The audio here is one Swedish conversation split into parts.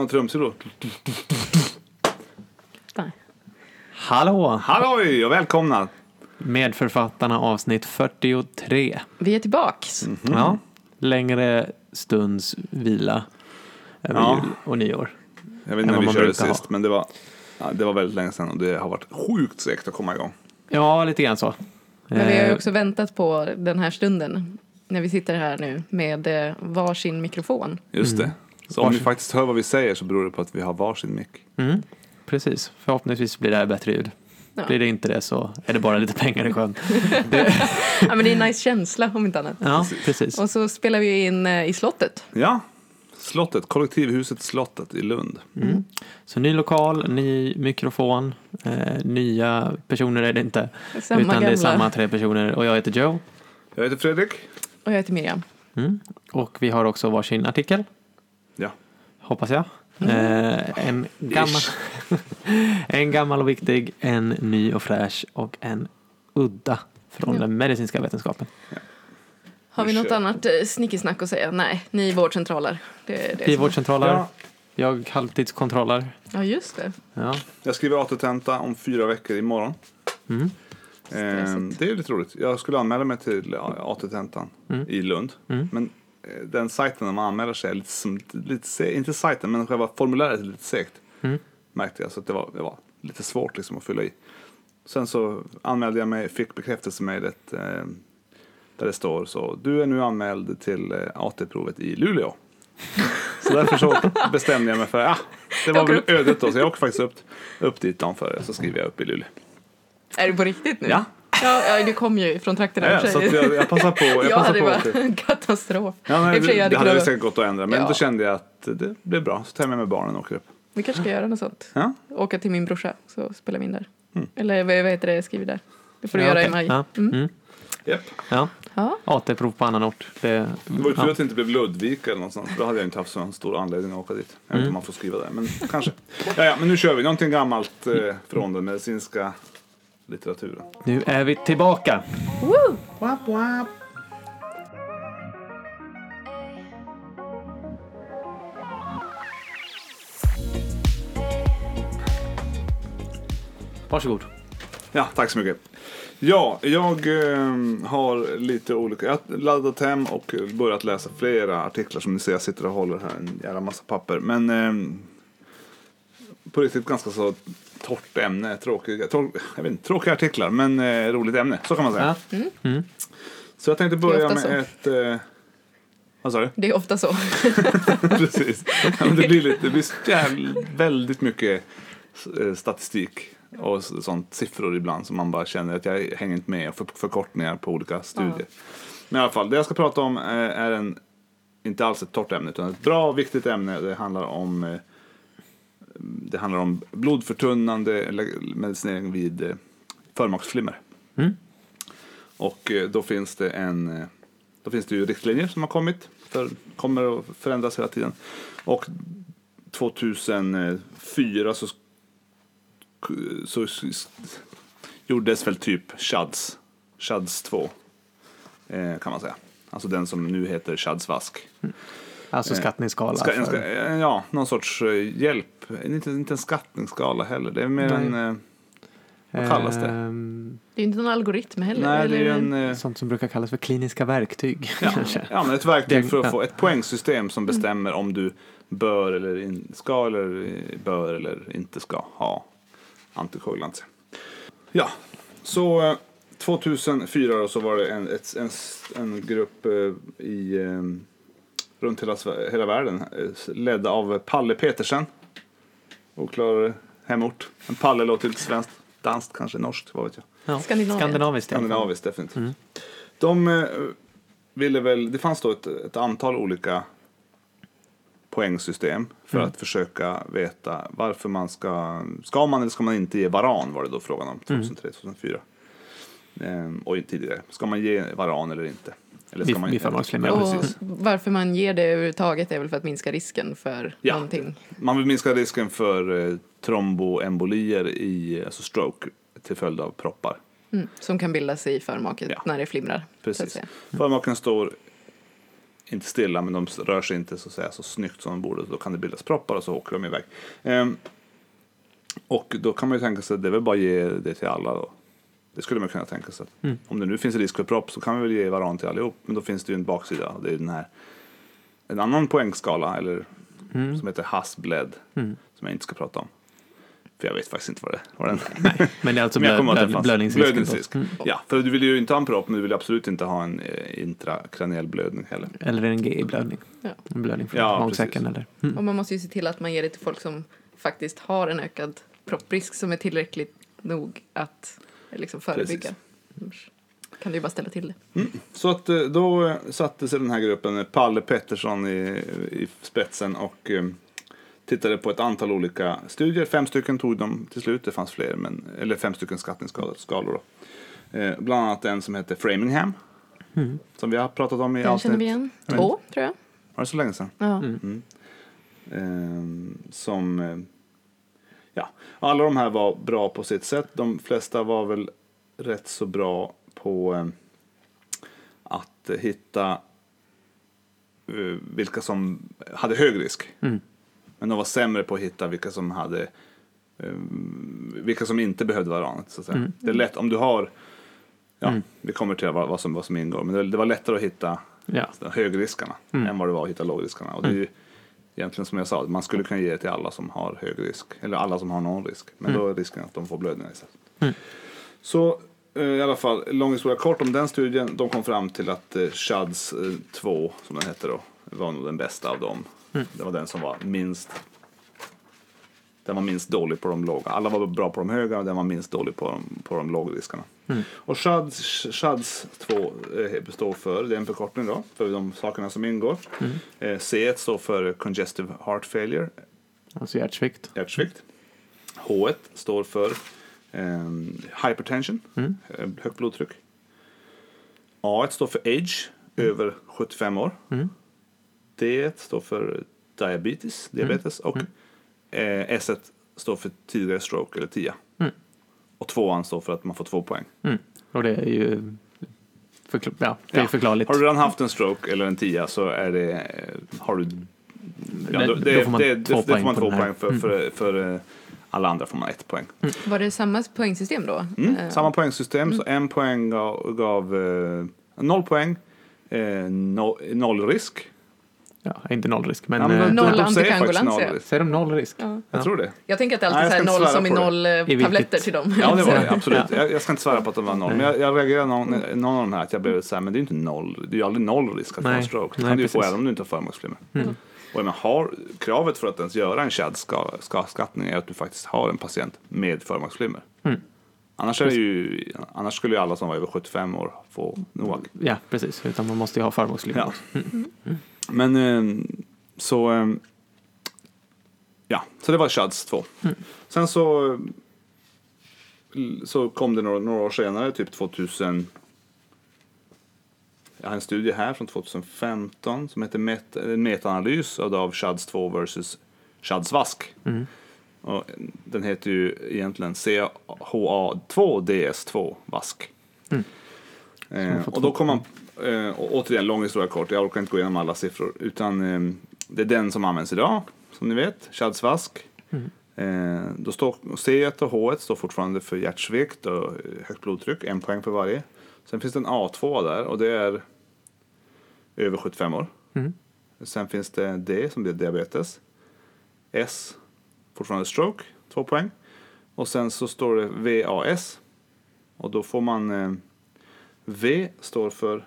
Och trumsolo. Hallå! Halloj och välkomna! Medförfattarna avsnitt 43. Vi är tillbaks. Mm. Ja, längre stunds vila över Ja. jul och nyår. Jag vet inte när vi körde sist, ha. men det var, ja, det var väldigt länge sedan och det har varit sjukt segt att komma igång. Ja, lite grann så. Men vi har ju Eh, också väntat på den här stunden. När vi sitter här nu med eh, varsin mikrofon. Just Mm. Så om ni faktiskt hör vad vi säger så beror det på att vi har varsin mick. Mm, precis. Förhoppningsvis blir det här bättre ljud. Ja. Blir det inte det så är det bara lite pengar i sjön. Ja, men det är en nice känsla om inte annat. Ja, precis. Och så spelar vi in eh, i slottet. Ja, slottet, kollektivhuset Slottet i Lund. Mm. Så ny lokal, ny mikrofon, eh, nya personer är det inte. Samma utan det är gamla. samma tre personer och jag heter Joe. Jag heter Fredrik. Och jag heter Miriam. Mm. Och vi har också varsin artikel. Ja. hoppas jag. Eh, en, gammal, en gammal och viktig, en ny och fräsch och en udda från Ja. den medicinska vetenskapen. Har vi något annat eh, snickesnack att säga? Nej, ni är vårdcentraler. Det är det Vi som- vårdcentraler, Ja. jag halvtidskontroller. Ja, just det. Ja. Jag skriver AT-tenta om fyra veckor imorgon. Mm. Ehm, det är lite roligt. Jag skulle anmäla mig till ja, AT-tentan Mm. i Lund. Mm. Men den sajten där man anmäler sig lite, som, lite se, inte sajten men själva formuläret är lite segt. Mm. Märkte jag. Så att det, var, det var lite svårt liksom att fylla i. Sen så anmälde jag mig, fick bekräftelsemejlet eh, där det står så. Du är nu anmäld till eh, AT-provet i Luleå. Så därför så bestämde jag mig för, ja, det var väl ödet då. Så jag åker faktiskt upp, upp dit dagen före. Så skriver jag upp i Luleå. Är det på riktigt nu? Ja. Ja, ja du kom ju från trakterna i Ja, så jag, jag passar på. Jag ja, passar det på var att- en katastrof. Ja, I sig det, hade det hade säkert gått att ändra. Men Ja. då kände jag att det blev bra. Så tar jag med mig barnen och åker upp. Vi kanske ska göra något sånt. Ja. Åka till min brorsa så spelar vi in där. Mm. Eller vad vad heter det, skriver där. Det får du Ja, göra i okej. maj. Ja. Mm. Mm. Yep. Ja. Ja. AT-prov på annan ort. Det, Det var ju tur att det inte blev Ludvika eller någonstans. Då hade jag inte haft så stor anledning att åka dit. Jag vet inte Mm. om man får skriva där. Men kanske. Ja, ja, men nu kör vi. Någonting gammalt eh, från den medicinska litteraturen. Nu är vi tillbaka. Woo! Wap, wap. Varsågod. Ja, tack så mycket. Ja, jag eh, har lite olika, jag har laddat hem och börjat läsa flera artiklar som ni ser, jag sitter och håller här en jävla massa papper. Men eh, på riktigt ganska så torrt ämne, tråkiga, tråk, jag vet inte, tråkiga artiklar, men eh, roligt ämne, så kan man säga. Ja. Så jag tänkte börja med ett, eh, vad sa du? Det är ofta så. Precis. Ja, men det blir lite, det blir så jävla, väldigt mycket eh, statistik och sånt, siffror ibland som man bara känner att jag hänger inte med och för, förkortningar på olika studier. Men i alla fall, det jag ska prata om eh, är en, inte alls ett torrt ämne utan ett bra, viktigt ämne. Det handlar om eh, det handlar om blodförtunnande medicinering vid eh, förmaksflimmer. Mm. Och eh, då finns det en eh, då finns det ju riktlinjer som har kommit, för, kommer att förändras hela tiden. Och 2004 så, så, så gjordes väl typ SHADS, SHADS 2 eh, kan man säga. Alltså den som nu heter SHADS vask. Alltså skattningsskala. Ska, för, ja, någon sorts eh, hjälp. Inte, inte en skattningsskala heller. Det är mer Nej. en... eh, vad kallas det? Ehm, Det är inte någon algoritm heller. Nej, det är eller? en... eh, sånt som brukar kallas för kliniska verktyg. Ja, kanske. ja, men ett verktyg för att få ett poängsystem som bestämmer om du bör eller in, ska eller eh, bör eller inte ska ha antikoagulantia. Ja, så eh, 2004 då så var det en, ett, en, en grupp eh, i, eh, runt hela, hela världen eh, ledd av Palle Petersen. Oklar hemort. En Palle låter lite svenskt, danskt kanske, norskt, vad vet jag. Ja. Skandinaviskt. fall. Skandinaviskt definitivt. Mm. De eh, ville väl, det fanns då ett, ett antal olika poängsystem för Mm. att försöka veta varför man ska, ska man eller ska man inte ge varan var det då frågan om Mm. 2003-2004. Ehm, och tidigare, ska man ge varan eller inte? Eller Vid- man vid förmaksflimmer, Ja, Och precis. varför man ger det överhuvudtaget är väl för att minska risken för Ja. någonting. Man vill minska risken för eh, tromboembolier i, alltså stroke till följd av proppar. Mm, som kan bildas i förmaket Ja. när det flimrar. Precis. säga. Förmaken står inte stilla, men de rör sig inte så, att säga, så snyggt som de borde. Då kan det bildas proppar och så åker de iväg. Ehm, och då kan man ju tänka sig att det är väl bara att ge det till alla då. Det skulle man kunna tänka sig. Mm. Om det nu finns risk för propp så kan vi väl ge varann till allihop. Men då finns det ju en baksida. Det är den här, en annan poängskala eller, Mm. som heter Hasbled. Mm. Som jag inte ska prata om. För jag vet faktiskt inte vad det vad den Men det är alltså blöd, blödningsrisk. då. Mm. Ja, för du vill ju inte ha en propp men du vill absolut inte ha en eh, intrakraniell blödning heller. Eller en GI-blödning. Ja. En blödning från Ja, magsäcken eller... Mm. Och man måste ju se till att man ger det till folk som faktiskt har en ökad propprisk som är tillräckligt nog att liksom förebygga. Annars kan ju bara ställa till det. Så att eh, då satte sig den här gruppen, eh, Palle Pettersson i, i spetsen och eh, tittade på ett antal olika studier. Fem stycken tog de till slut, det fanns fler, men, eller fem stycken skattningsskalor. Då. Eh, bland annat en som heter Framingham, Mm. som vi har pratat om i Den känner vi igen. Två, tror jag. Var det så länge sedan? Ja. Mm. Eh, som, eh, ja, alla de här var bra på sitt sätt. De flesta var väl rätt så bra på eh, att hitta eh, vilka som hade hög risk. Mm. Men de var sämre på att hitta vilka som hade eh, vilka som inte behövde varann. Så att säga. Mm. Det är lätt om du har, ja, Mm. vi kommer till vad, vad, som, vad som ingår, men det, det var lättare att hitta Ja. högriskarna Mm. än vad det var att hitta lågriskarna. Och det är ju egentligen som jag sa, man skulle kunna ge det till alla som har hög risk, eller alla som har någon risk. Men Mm. då är risken att de får blödningar istället. Mm. Så eh, i alla fall, lång historia kort om den studien. De kom fram till att eh, SHADS 2, som den hette då, var nog den bästa av dem. Mm. Det var den som var minst den var minst dålig på de låga. Alla var bra på de höga och den var minst dålig på de, på de lågriskarna. Mm. Och SHADS, SHADS 2 eh, består för, det är en förkortning då, för de sakerna som ingår. Mm. Eh, C1 står för Congestive Heart Failure, Alltså hjärtsvikt. hjärtsvikt. H1 står för eh, Hypertension, Mm. eh, högt blodtryck. A1 står för Age, över 75 år. Mm. D1 står för Diabetes, diabetes. Och eh, S1 står för tidigare stroke eller TIA. Mm. Och tvåan står för att man får två poäng. Mm. Och det är ju förkl- ja, det är Ja. förklarligt. Har du redan haft en stroke eller en TIA så är det, har du, ja, Det- då, får man det, två det, det får poäng man två poäng för, Mm. för, för, eh, alla andra får man ett poäng. Var det samma poängsystem då? Mm, Eh, samma poängsystem, så en poäng gav, gav eh, noll poäng, eh, no, noll risk. Ja, inte noll risk, men... Ja, men eh, de- Noll de säger faktiskt antikoagulans, noll ja. risk. Säger de noll risk? Ja. Jag Ja. tror det. Jag tänker att det Nej, alltid är noll som i noll eh, I tabletter till dem. Ja, det var det, absolut. Ja. Jag, jag ska inte svära på att det var noll, men jag, jag reagerade någon, någon av de här att jag blev så här, men det är ju inte noll. Det är ju aldrig noll risk att få Nej. en stroke. Det Nej, kan du ju få även om du inte har förmaksflimmer. Mm. Och jag menar, har, kravet för att ens göra en CHAD-skattning är att du faktiskt har en patient med förmaksflimmer. Mm. Annars, är det ju, annars skulle ju alla som var över 75 år få NOAC. Ja, precis. Utan man måste ju ha förmånsflimmer Ja. också. Men eh, så... eh, Ja, så det var CHADS 2. Mm. Sen så, så kom det några, några år senare, typ 2000. Jag har en studie här från 2015 som heter met, en metaanalys av CHADS 2 versus CHADS VASK. Mm. Och den heter ju egentligen CHA2DS2 VASK. Mm. Eh, och då kom man, eh, och återigen lång historia kort, jag orkar inte gå igenom alla siffror. Utan eh, det är den som används idag, som ni vet, CHADS VASK. Mm. Eh, då står C1 och H1 står fortfarande för hjärtsvikt och högt blodtryck, en poäng för varje. Sen finns det en A2 där och det är över 75 år. Mm. Sen finns det D som blir diabetes. S, fortfarande stroke, två poäng. Och sen så står det VAS. Och då får man eh, V står för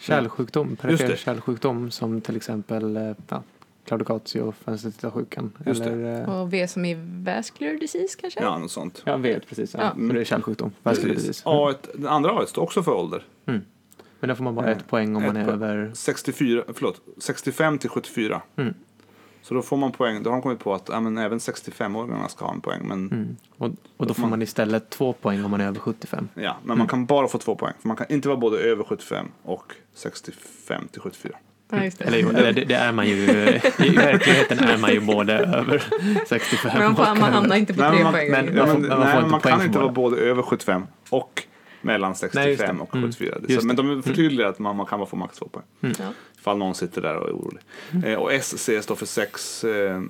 Kärlsjukdom, perifer kärlsjukdom som till exempel eh, ja, claudicatio, fönstertittarsjukan. Eller, eh, Och V som i vascular disease kanske? ja, något sånt. ja, vet precis. Ja. Ja. Så det är kärlsjukdom. Vascular Precis. disease. A1, den andra A1 står också för ålder. Mm. Men där får man bara Eh, ett poäng om man ett är poäng. över... 64, förlåt, 65 till 74. Mm. Så då får man poäng. Då har de kommit på att ja, men även 65-åringarna ska ha en poäng. Men, Mm. Och, och då får man- man istället två poäng om man är över 75. ja, men man kan bara få två poäng. För man kan inte vara både över 75 och 65 till 74. Ja, just det. Eller, eller det, det är man ju, i verkligheten är man ju både över 65 Men man, får, och man hamnar inte på Nej, tre man- poäng. men- Ja, Man man nej, man poäng kan inte vara både över 75 och mellan Nej, just 65 det. och Mm. 74. Just Så, men de förtydligar att man, man kan bara få max två poäng. Ja. Ifall någon sitter där och är orolig. Eh, och SC står för sex. Eh,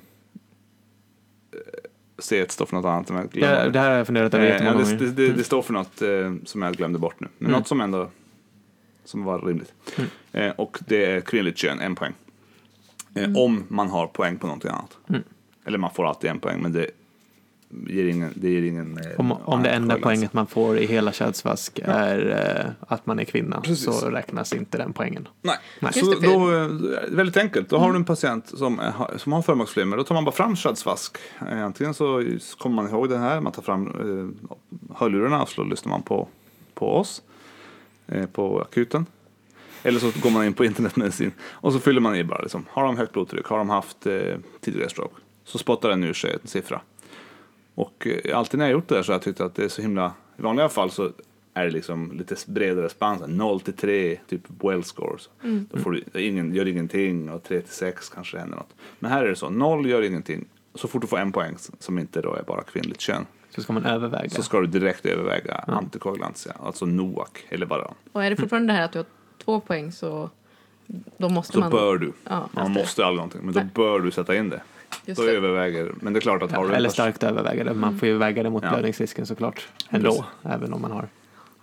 C står för något annat. som jag glömde. Ja, det här har jag funderat över Eh, ja, jättemånga det, gånger. det, det, det står för något eh, som jag glömde bort nu. Men Mm. något som ändå som var rimligt. Mm. Eh, och det är kvinnligt kön, en poäng. Eh, Om man har poäng på någonting annat. Mm. Eller man får alltid en poäng, men det ger ingen... Det ger ingen eh, Om, om det enda antagligen. poänget man får i hela könsvask är eh, att man är kvinna Precis. så räknas inte den poängen. Nej, Nej. så det, då, eh, väldigt enkelt. Då har du en patient som, som har förmaksflimmer. Då tar man bara fram ködsvask. Eh, Antingen så kommer man ihåg det här, man tar fram eh, hörlurarna och så lyssnar man på, på oss eh, på akuten. Eller så går man in på internetmedicin och så fyller man i bara liksom, har de högt blodtryck, har de haft eh, tidigare stroke? Så spottar den ur sig en siffra. Och eh, alltid när jag gjort det där så har jag tyckt att det är så himla, i vanliga fall så är det liksom lite bredare spann, så här 0 till 3, typ well scores. Då får du, ingen, gör ingenting och 3 till 6 kanske händer något. Men här är det så, 0 gör ingenting. Så fort du får en poäng som inte då är bara kvinnligt kön Så ska man överväga. så ska du direkt överväga antikoagulantia, alltså NOAC eller bara. Och är det fortfarande det här att du har två poäng så då måste Så man... bör du, Ja, man måste aldrig någonting, men då bör du sätta in det. Just Då det. överväger, men det är klart att har Ja, du eller starkt överväga det. Man får ju väga det mot Ja. blödningsrisken såklart. Ändå, även om man har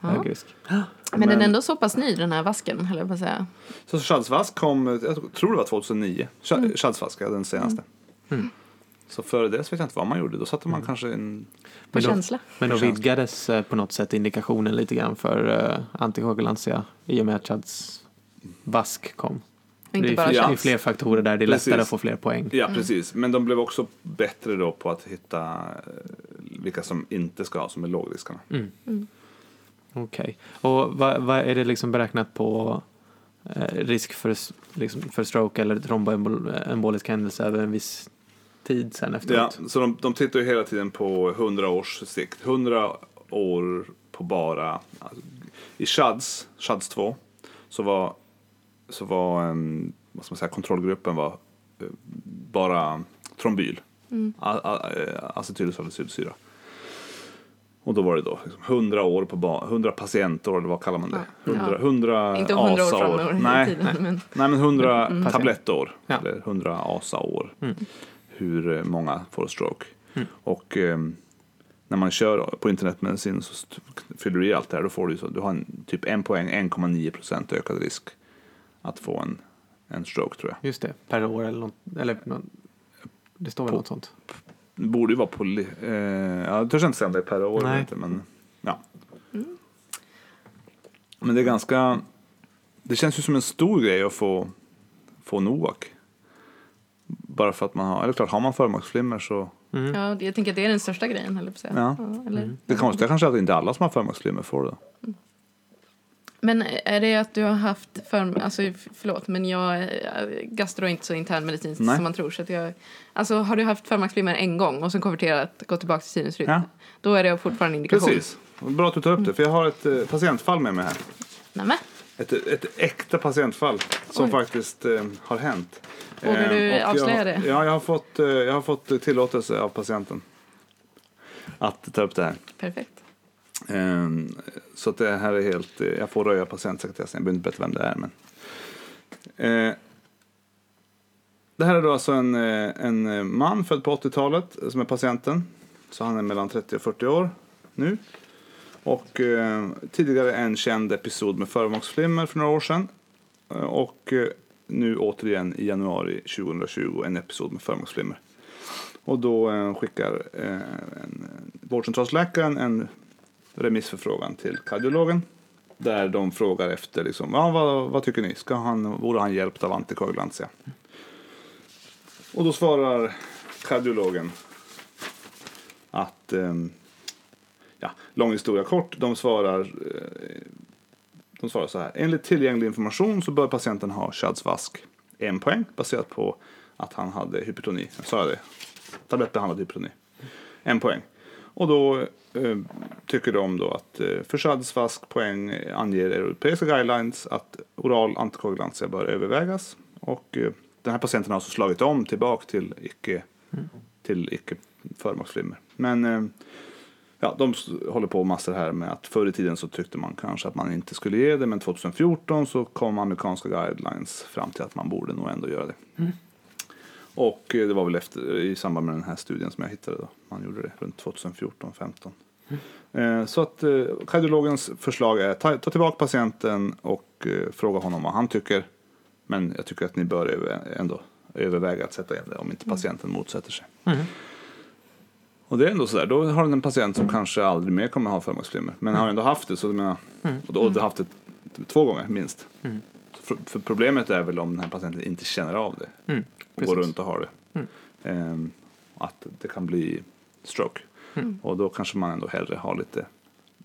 Ja. hög risk. Men, den Men- är ändå så pass ny den här vasken, eller vad säga. Så Shadsvask kom, jag tror det var 2009. Mm. Shadsvask, ja, den senaste. Mm. Så före det så vet jag inte vad man gjorde. Då satte man kanske en... På Men då- känsla. Men då vidgades eh, på något sätt indikationen lite grann för uh, antikoagulantia i och med att Chads vask kom. Inte det, är, bara fler- det är chans. fler faktorer där, det är Precis. lättare att få fler poäng. Ja, precis. Men de blev också bättre då på att hitta eh, vilka som inte ska ha, som är lågriskarna. Okej. Och vad, vad är det liksom beräknat på eh, risk för, liksom, för stroke eller tromboembolisk händelse över en viss tid sen Ja, efteråt? så de, de tittar ju hela tiden på 100 års sikt. 100 år på bara... Alltså, I Shads, Shads 2, så var, så var em, vad ska man säga, kontrollgruppen var eh, bara trombyl. A- eh, Acetylsalicylsyra. Och då var det då liksom 100 år på ba- 100 patientår, eller vad kallar man det? Ja. 100, Ja. 100 Inte hundra år ASA-år. framåt Nej, tiden. Men, Nej, men 100 Patient. tablettår. Ja. Eller 100 ASA-år. Mm. Hur eh, många får stroke. Mm. Och eh, när man kör på internetmedicin så fyller du i allt det här. Då får du, så, du har en, typ en poäng, 1,9 procent ökad risk att få en, en stroke tror jag. Just det, per år eller något. Eller, det står väl På- något sånt. Det borde ju vara på... Eh, ja, jag törs inte säga om det är per år eller Nej. inte. Men, ja. men det är ganska... Det känns ju som en stor grej att få, få NOAC. Bara för att man har... Eller klart, har man förmaksflimmer så... Mm. ja, jag tänker att det är den största grejen, på att säga. Ja. eller? Det konstiga kanske är att inte alla som har förmaksflimmer får det. Men är det att du har haft för, alltså förlåt, men jag gastro är inte så internmedicinskt som man tror. Så att jag, alltså har du haft förmaksflimmer en gång och sen konverterat, gått tillbaka till sinusrytm, Ja. då är det fortfarande indikation. Precis. Bra att du tar upp det, för jag har ett eh, patientfall med mig här. Nämen, Ett, ett äkta patientfall som Oj. faktiskt eh, har hänt. Vågar Eh, du jag- avslöja det? Ja, jag har, fått, eh, jag har fått tillåtelse av patienten att ta upp det här. perfekt. Ehm, så att det här är helt, jag får röja patientsekretessen, jag behöver inte berätta vem det är. Men. Eh, det här är då alltså en, eh, en man född på 80-talet som är patienten. Så han är mellan 30 och 40 år nu. Och eh, tidigare en känd episod med förmaksflimmer för några år sedan. Och nu återigen i januari 2020 en episod med förmaksflimmer. Och då eh, skickar eh, en, vårdcentralsläkaren en remissförfrågan till kardiologen. Där de frågar efter, liksom, ja, vad, vad tycker ni? Ska han, vore han hjälpt av antikoagulantia? Och då svarar kardiologen att, eh, ja, lång historia kort, de svarar, eh, de svarar så här. Enligt tillgänglig information så bör patienten ha Chadsvask En poäng baserat på att han hade hypertoni. Jag sa det? Tablettbehandlad hypertoni. En poäng. Och då eh, tycker de då att eh, för poäng anger europeiska guidelines att oral antikoagulantia bör övervägas. Och eh, den här patienten har alltså slagit om tillbaka till icke, till icke förmaksflimmer. Men eh, ja, de håller på massor här med att förr i tiden så tyckte man kanske att man inte skulle ge det men 2014 så kom amerikanska guidelines fram till att man borde nog ändå göra det. Och eh, det var väl efter, i samband med den här studien som jag hittade då. Man gjorde det runt 2014-15. Eh, Så att eh, kardiologens förslag är ta, ta tillbaka patienten och eh, fråga honom vad han tycker. Men jag tycker att ni bör ändå överväga att sätta in det om inte patienten motsätter sig. Mm. Och det är ändå sådär, då har den en patient som kanske aldrig mer kommer ha förmaksflimmer. Men har ändå haft det, så menar, och då har du haft det två gånger minst. Mm. För, för problemet är väl om den här patienten inte känner av det Mm. och går runt och har det. Mm. Ehm, att det kan bli stroke. Mm. Och då kanske man ändå hellre har lite,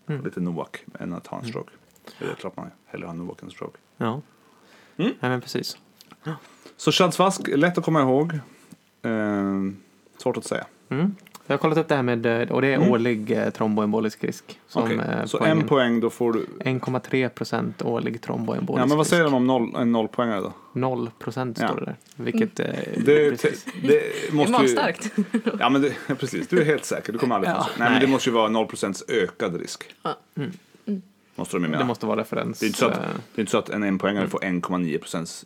Mm. lite Novac än att ha en stroke. Det är klart man hellre har Novac än stroke. Ja. Mm. Nej, men precis. Så Chadsvask, lätt att komma ihåg. Ehm, svårt att säga. Mm. Jag har kollat upp det här med, eh, och det är Mm. årlig eh, tromboembolisk risk. Som Okej, eh, Så poängen. en poäng, då får du... 1,3 procent årlig tromboembolisk Ja, men vad säger risk. de om noll, en nollpoängare då? 0 procent Ja. står det där. Vilket eh, Det, precis. det Det är måste ju... magstarkt. Ja, men det, precis. Du är helt säker. Du kommer aldrig Ja, få Nej, men nej. det måste ju vara 0% ökad risk. Ja. Mm. Måste de ju Det mena. måste vara referens. Det är inte så att, eh, det är inte så att en enpoängare får 1,9 procents,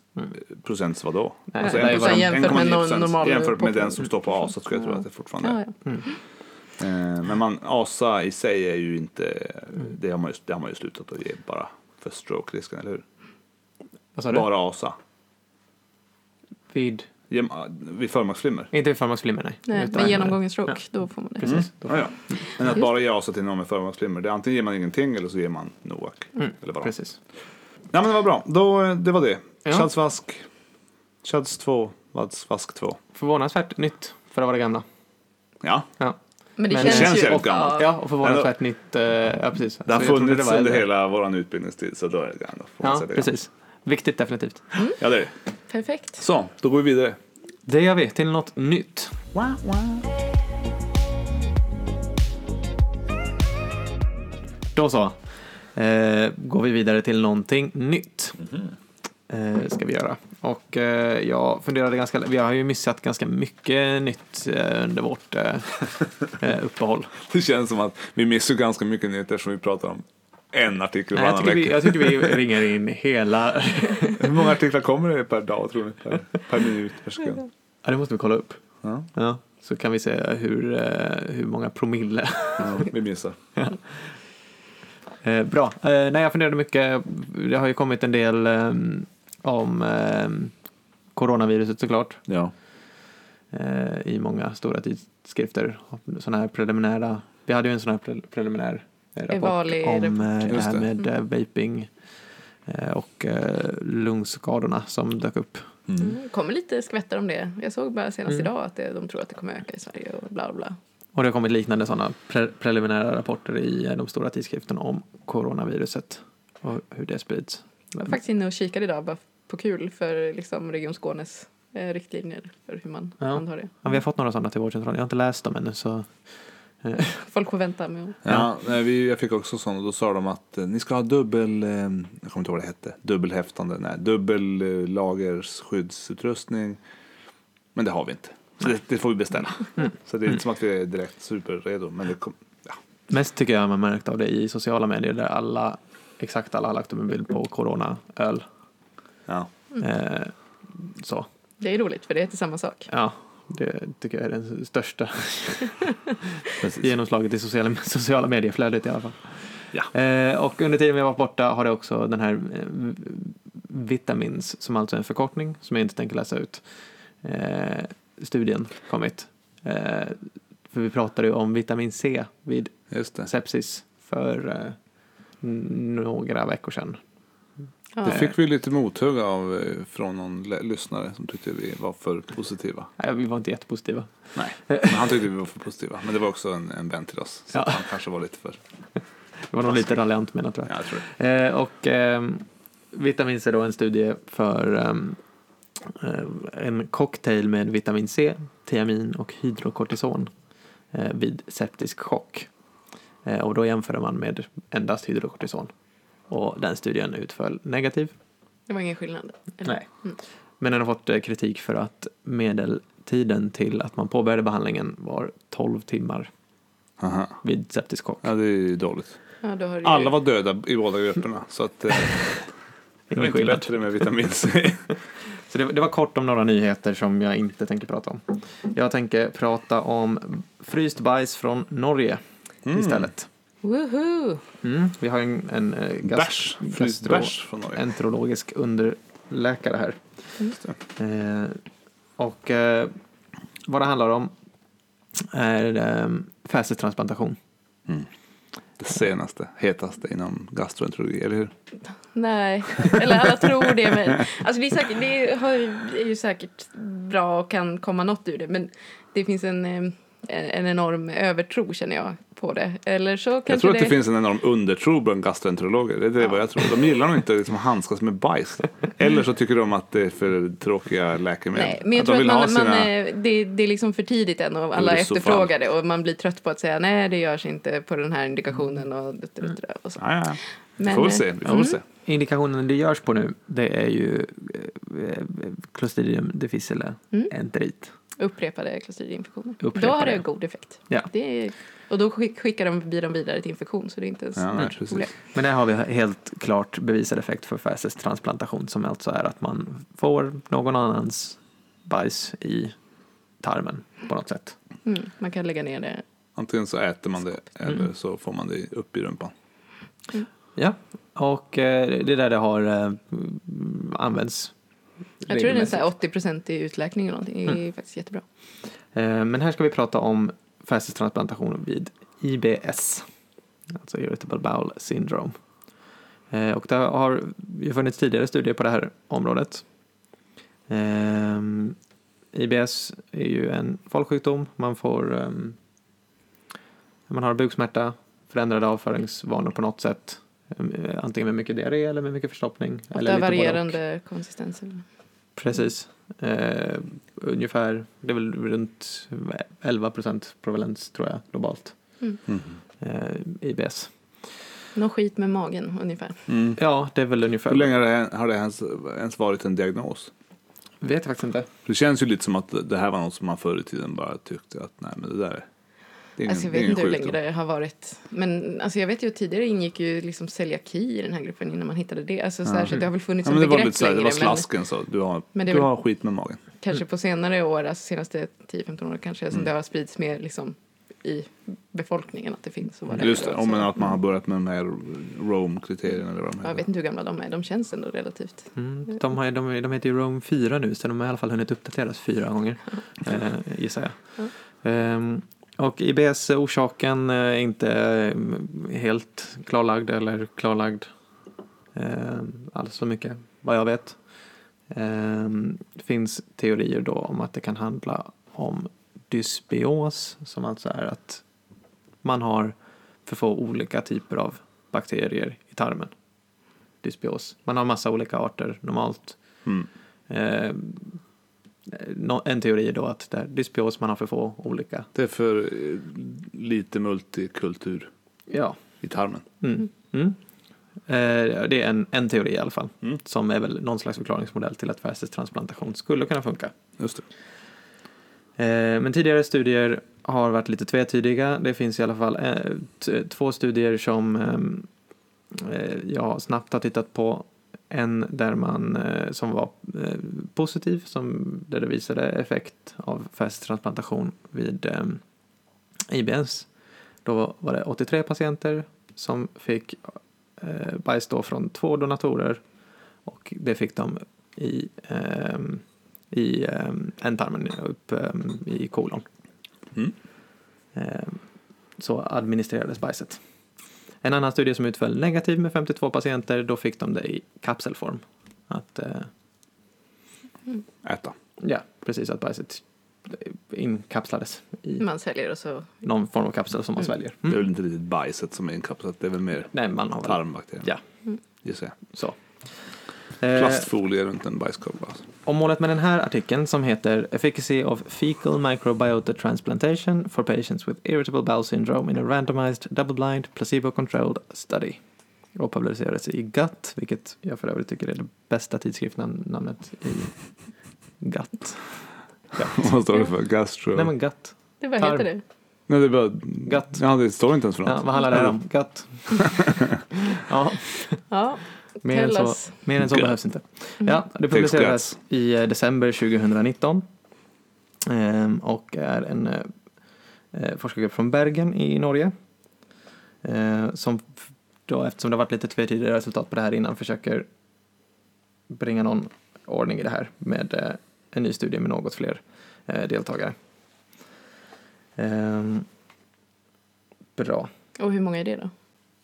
procents vadå? Nej, Alltså det är ju 1%, bara- jämfört med 1,9 någon procent. normal Jämfört med den som står på ASA skulle jag tro att det fortfarande är. Ja, ja. Mm. Eh, Men man, ASA i sig är ju inte, det har man ju, det har man ju slutat att ge bara för stroke-risken, eller hur? Vad sa du? Bara ASA. Vid, Vid förmaksflimmer. inte vid förmaksflimmer, nej. Nej, Utan, men genomgången stroke, ja. då får man det. Precis. Då- Ja, ja. Men att bara ge ASA till någon med förmaksflimmer, det är antingen ger man ingenting eller så ger man Noac. Mm, Eller bara. Precis. Ja men det var bra, Då, det var det. Ja. Chadsvask, Chads 2, Vadsvask 2. Förvånansvärt nytt för att vara det gamla. Ja, Ja, Men det Men- känns, Det känns jävligt gammalt. ja och förvånansvärt nytt. eh, ja, precis. det har Så jag trodde funnits var under hela vår utbildningstid så då är det man Ja, säga det. Viktigt definitivt. Ja, det är det. Perfekt. Så, då går vi vidare. Det gör vi till något nytt. Då så. Eh, går vi vidare till någonting nytt. Eh, ska vi göra. Och eh, jag funderade ganska, vi har ju missat ganska mycket nytt eh, under vårt eh, eh, uppehåll. Det känns som att vi missar ganska mycket nytt eftersom vi pratar om en artikel Nej, jag, varannan vi, vecka. jag tycker vi ringer in hela... Hur många artiklar kommer det per dag tror ni? Per, per minut, per sekund? Ja, det måste vi kolla upp. Ja, Ja, så kan vi se hur, eh, hur många promille. ja, vi missar. Eh, bra. Eh, nej, jag funderade mycket. Det har ju kommit en del eh, om eh, coronaviruset såklart. Ja. Eh, I många stora tidskrifter. Sådana här preliminära. Vi hade ju en sån här pre- preliminär eh, rapport Evaluering om eh, det här med eh, vaping eh, och eh, lungskadorna som dök upp. Mm. Mm, det kommer lite skvättar om det. Jag såg bara senast Mm. idag att det, de tror att det kommer öka i Sverige och bla bla. Och det har kommit liknande sådana pre- preliminära rapporter i eh, de stora tidskrifterna om coronaviruset och hur det sprids. Jag var faktiskt inne och kikade idag bara på kul för liksom Region Skånes eh, riktlinjer för hur man Ja. handhar det. Ja, vi har fått några sådana till vårdcentralen. Jag har inte läst dem ännu så Folk får vänta med. Ja, nej, vi, jag fick också sån och då sa de att eh, ni ska ha dubbel, eh, jag kommer inte ihåg vad det hette, dubbelhäftande, nej, dubbel eh, lagers skyddsutrustning. Men det har vi inte. Så det, det får vi beställa. Så det är inte som att vi är direkt superredo. Men det kom, ja. Mest tycker jag man märkt av det i sociala medier där alla, exakt alla har lagt upp en bild på corona-öl. Ja. Eh, så, Det är roligt för det heter samma sak. ja, det tycker jag är den största genomslaget i sociala, sociala medieflödet i alla fall. Ja. Eh, och under tiden vi var borta har det också den här eh, Vitamins, som alltså är en förkortning som jag inte tänker läsa ut, eh, studien kommit. Eh, för vi pratade ju om vitamin C vid det. sepsis för eh, några veckor sedan. Ja. Det fick vi lite mothugg av eh, från någon lyssnare som tyckte vi var för positiva. Nej, vi var inte jättepositiva. Nej, men han tyckte vi var för positiva. Men det var också en, en vän till oss. Så Ja. han kanske var lite för... Det var nog lite raljant menat tror jag. Ja, jag tror det. Eh, och eh, vitamin C är då en studie för ehm, eh, en cocktail med vitamin C, tiamin och hydrokortison eh, vid septisk chock. Eh, och då jämför man med endast hydrokortison. Och den studien utföll negativ. Det var ingen skillnad. eller? Nej. Mm. Men den har fått eh, kritik för att medeltiden till att man påbörjade behandlingen var 12 timmar. Aha. vid septisk chock. Ja, det är ju dåligt. Ja, då har du ju- Alla var döda i båda grupperna. Så att, eh, det var Ingen inte skillnad. bättre med vitamin C. Så det, det var kort om några nyheter som jag inte tänker prata om. Jag tänker prata om fryst bajs från Norge Mm. istället. Woohoo! Mm, vi har en, en eh, gas- Bärs. Gastro- bärs från Norge. enterologisk underläkare här. Just det. Eh, och eh, vad det handlar om är eh, fästetransplantation. Det senaste, hetaste inom gastroenterologi, eller hur? Nej, eller alla tror det. Men, alltså det, är säkert, det har, är ju säkert bra och kan komma något ur det. Men det finns en, eh, en enorm övertro känner jag på det. Eller så kanske Jag tror att det... det finns en enorm undertro bland gastroenterologer. Det är det vad jag tror. De gillar nog inte liksom att handskas med bajs. Eller så tycker de att det är för tråkiga läkemedel. Nej, men jag att tror de att vill man, ha man, sina... eh, det, det är liksom för tidigt än och alla efterfrågar det och man blir trött på att säga nej det görs inte på den här indikationen och, och, och, och så. Ja, ja. Vi Men, får eh, se. Vi får mm. se. Indikationen det görs på nu, det är ju eh, Clostridium difficile Mm. enterit. Upprepade klostridieinfektioner. Upprepade. Då har det god effekt. Ja. Det är, och då skick- skickar de blir de vidare till infektion så det är inte ens Ja, nej, problem. Men där har vi helt klart bevisad effekt för fästestransplantation som alltså är att man får någon annans bajs i tarmen på något sätt. Mm, man kan lägga ner det. Antingen så äter man det eller Mm. så får man det upp i rumpan. Ja, och eh, det är där det har eh, använts. Jag tror det är så här regelmässigt. 80% i utläkning eller någonting. Det är Mm. faktiskt jättebra. Eh, Men här ska vi prata om fästetransplantation vid IBS, alltså Irritable Bowel Syndrome. Eh, Och det har ju funnits tidigare studier på det här området. Ehm, IBS är ju en folksjukdom. Man får man har buksmärta, förändrade avföringsvanor på något sätt. Eh, Antingen med mycket diarré eller med mycket förstoppning. Ofta eller lite varierande konsistenser. Precis. Eh, ungefär, det är väl runt 11 procent prevalens tror jag globalt. Mm. Eh, IBS. Någon skit med magen ungefär. Mm. Ja, det är väl ungefär. Hur länge har det, har det ens, ens varit en diagnos? Vet jag faktiskt inte. Det känns ju lite som att det här var något som man förr i tiden bara tyckte att nej men det där är, det är ingen, Alltså jag vet inte hur länge det har varit. Men alltså jag vet ju tidigare ingick ju liksom celiaki i den här gruppen innan man hittade det. Alltså så, här, så det har väl funnits Ja, som men det var begrepp lite här, det längre. var men slasken så. Du har, Men du har skit med magen. kanske på senare år, alltså senaste 10-15 år kanske, Mm. som det har spridits mer liksom i befolkningen att det finns. Och vad Just det, är. om Så- men att man har börjat med de här Rome-kriterierna eller vad de Jag heter. vet inte hur gamla de är, de känns ändå relativt. Mm, de, har, de, de heter ju Rome 4 nu, så de har i alla fall hunnit uppdateras fyra gånger, eh, gissar jag. Ehm, och IBS-orsaken är inte eh, helt klarlagd eller klarlagd eh, alls så mycket, vad jag vet. Det finns teorier då om att det kan handla om dysbios, som alltså är att man har för få olika typer av bakterier i tarmen. Dysbios. Man har massa olika arter normalt. Mm. Eh, en teori är då att det är dysbios, man har för få olika. Det är för eh, lite multikultur Ja. i tarmen. Mm. Mm. Eh, det är en, en teori i alla fall. Mm. Som är väl någon slags förklaringsmodell till att fästestransplantation skulle kunna funka. Just det. Eh, men tidigare studier har varit lite tvetydiga. Det finns i alla fall två studier som ehm, eh, jag snabbt har tittat på. En där man, eh, som var eh, positiv, som, där det visade effekt av fästtransplantation vid ehm, IBS. Då var det 83 patienter som fick eh, bajs då från två donatorer och det fick de i ehm, i um, ändtarmen upp ehm, i kolon. Mm. Ehm, så administrerades bajset. En annan studie som utföll negativ med 52 patienter, då fick de det i kapselform. Att, eh, Äta. ja, precis, att bajset inkapslades i Man säljer och så. någon form av kapsel som man Mm. sväljer. Det är Mm. väl inte riktigt bajset som är inkapslat. Det är väl mer Nej, man har väl tarmbakterier. Ja. Gissar jag. så. Eh, Plastfolie runt en bajskorv. Alltså. Och målet med den här artikeln som heter Efficacy of Fecal Microbiota Transplantation for Patients with Irritable Bowel Syndrome in a Randomized Double-Blind Placebo-Controlled Study. Och publicerades i GUT, vilket jag för övrigt tycker är det bästa tidskriftsnamnet i GUT. Vad står det för? Gastro? Nej men GUT. Det, vad heter det? Nej, det är bara... Gött. Ja, det står inte ens för något. Ja, vad handlar det här om? Gött. ja, Ja, mer än så, mer än så behövs inte. Ja, det publicerades i eh, december 2019. Ehm, och är en eh, eh, forskargrupp från Bergen i Norge. Eh, som då, eftersom det har varit lite tvetydiga resultat på det här innan, försöker bringa någon ordning i det här med en ny studie med något fler deltagare. Ehm, bra. Och hur många är det då?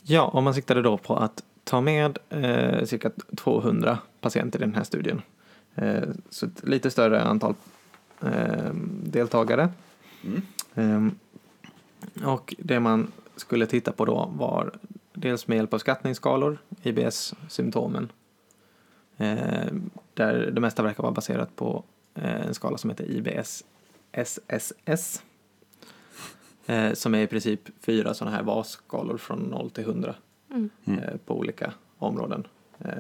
Ja, om man siktade då på att ta med eh, cirka 200 patienter i den här studien. Eh, så ett lite större antal eh, deltagare. Mm. Eh, och det man skulle titta på då var dels med hjälp av skattningsskalor, IBS-symptomen. Eh, där det mesta verkar vara baserat på eh, en skala som heter IBS SSS. Eh, som är i princip fyra sådana här VAS-skalor från 0 till 100 Mm. Mm. eh, på olika områden. Eh,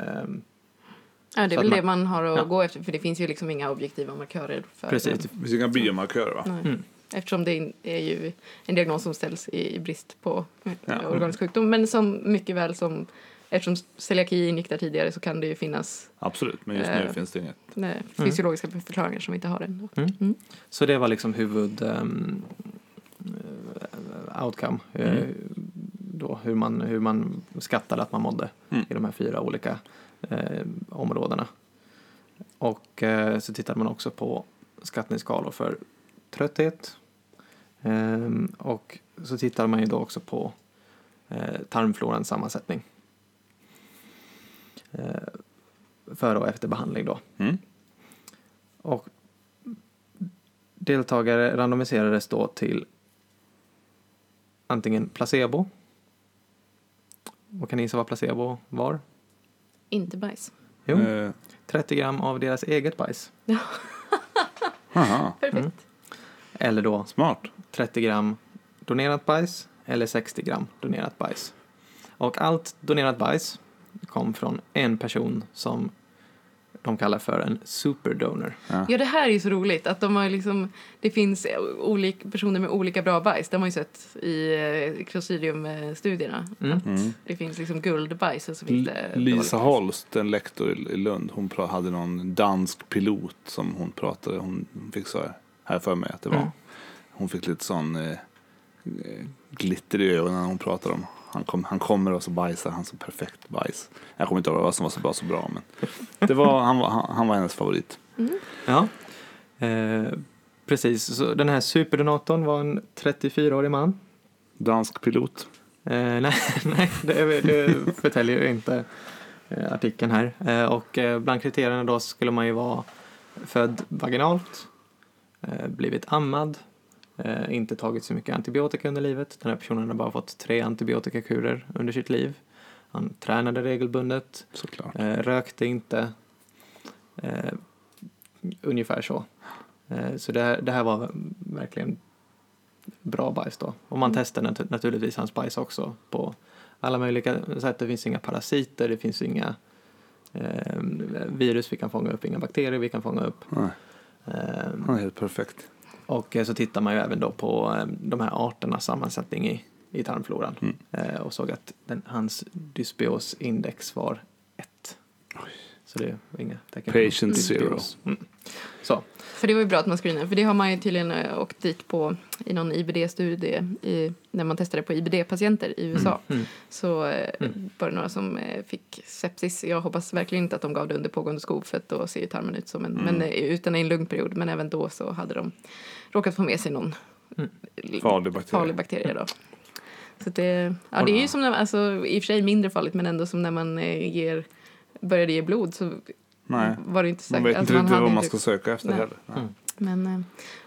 Ja, det är Så väl att det man har att ja. gå efter, för det finns ju liksom inga objektiva markörer. För precis. Det finns inga biomarkörer va? Nej. Mm. Eftersom det är ju en diagnos som ställs i, brist på eh, Ja. organisk sjukdom. Men som mycket väl som, eftersom celiaki ingick där tidigare så kan det ju finnas Absolut, men just nu Eh. finns det inget. eh, fysiologiska förklaringar som vi inte har än. Mm. Mm. Så det var liksom huvud eh, outcome. Mm. Då hur man, hur man skattade att man mådde Mm. i de här fyra olika eh, områdena. Och eh, så tittade man också på skattningsskalor för trötthet. Ehm, och så tittar man ju då också på eh, tarmflorans sammansättning. Eh, före och efter behandling då. Mm. Och deltagare randomiserades då till antingen placebo. Och kan ni gissa vad placebo var? Inte bajs. Jo, Eh, 30 gram av deras eget bajs. Perfekt. Eller då smart. 30 gram donerat bajs eller 60 gram donerat bajs. Och allt donerat bajs kom från en person som de kallar för en superdonor. Ja. Ja, det här är ju så roligt. Att de har liksom, det finns olika personer med olika bra bajs. Det har man ju sett i eh, Clostridium-studierna. Mm. Mm. Det finns liksom guldbajs och så finns det Lisa. Holst, en lektor i Lund, hon pra- hade någon dansk pilot som hon pratade, hon fick så här, här för mig att det var. Mm. Hon fick lite sån eh, eh, glitter i ögonen när hon pratade om han, kom, han kommer och så bajsar han så perfekt bajs. Jag kommer inte ihåg vad som var så bra så bra men det var, han, var, han, han var hennes favorit. Ja, eh, precis. Så den här superdonatorn var en 34-årig man. Dansk pilot. Eh, nej, nej det, det förtäljer ju inte eh, artikeln här. Eh, och eh, bland kriterierna då skulle man ju vara född vaginalt, eh, blivit ammad, eh, inte tagit så mycket antibiotika under livet. Den här personen har bara fått tre antibiotikakurer under sitt liv. Han tränade regelbundet, Såklart. eh, rökte inte. Eh, ungefär så. Eh, så det här, det här var verkligen bra bajs då. Och man Mm. testade nat- naturligtvis hans bajs också på alla möjliga sätt. Det finns inga parasiter, det finns inga eh, virus vi kan fånga upp, inga bakterier vi kan fånga upp. Nej, Eh, han är helt perfekt. Och eh, så tittar man ju även då på eh, de här arternas sammansättning i, i tarmfloran. Mm. Eh, och såg att den, hans dysbiosindex var 1. Så det var inga tecken Patient dysbios. Mm. Så, För det var ju bra att man screenade, för det har man ju tydligen eh, åkt dit på i någon IBD-studie i, när man testade på IBD-patienter i USA. mm. Så eh, Mm. var det några som eh, fick sepsis. Jag hoppas verkligen inte att de gav det under pågående skov för att då ser ju tarmen ut som en, Mm. men eh, utan en lugn period. Men även då så hade de råkat få med sig någon Mm. Farlig bakterie. farlig bakterie då. Så det, ja, det är ju som när, alltså, i och för sig mindre farligt men ändå som när man ger, började ge blod så Nej, var det inte säkert. man vet alltså, inte hade vad man ska söka efter Nej. heller. Nej. Mm. Men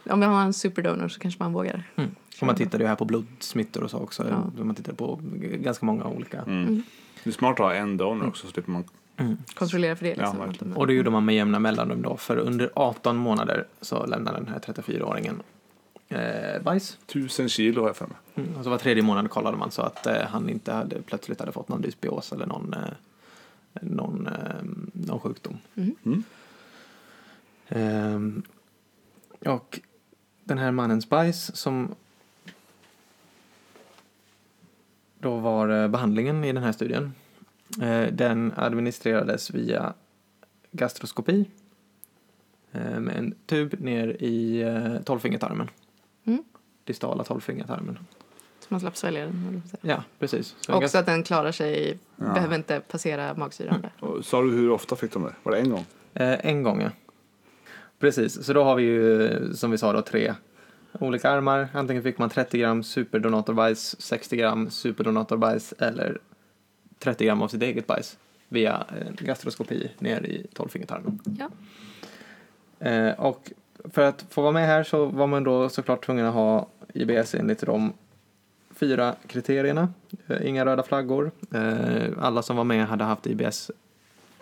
eh, om vi har en superdonor så kanske man vågar. Mm. Och man tittade ju här på blodsmittor och så också. Ja. Man tittade på ganska många olika. Mm. Mm. Det är smart att ha en donor också så slipper man Mm. Kontrollera för det. Ja, Liksom, de- Och det gjorde man med jämna mellanrum då. För under 18 månader så lämnade den här 34-åringen eh, bajs. tusen kilo har jag för mig. Mm. Och så var tredje månad kollade man så att eh, han inte hade, plötsligt hade fått någon dysbios eller någon, eh, någon, eh, någon sjukdom. Mm. Mm. Ehm, och den här mannens bajs som då var eh, behandlingen i den här studien. Eh, Den administrerades via gastroskopi eh, med en tub ner i eh, tolvfingertarmen. Mm. Distala tolvfingertarmen. Så man slapp svälja den. Ja, precis. Så Också gas- att den klarar sig, Ja. behöver inte passera magsyran där. Och Sa du hur ofta fick de det? Var det en gång? Eh, en gång, ja. Precis, så då har vi ju som vi sa då tre olika armar. Antingen fick man 30 gram superdonatorbajs, 60 gram superdonatorbajs eller 30 gram av sitt eget bajs via eh, gastroskopi ner i tolvfingertarmen. Ja. Eh, och för att få vara med här så var man då såklart tvungen att ha IBS enligt de fyra kriterierna. Eh, inga röda flaggor. Eh, alla som var med hade haft IBS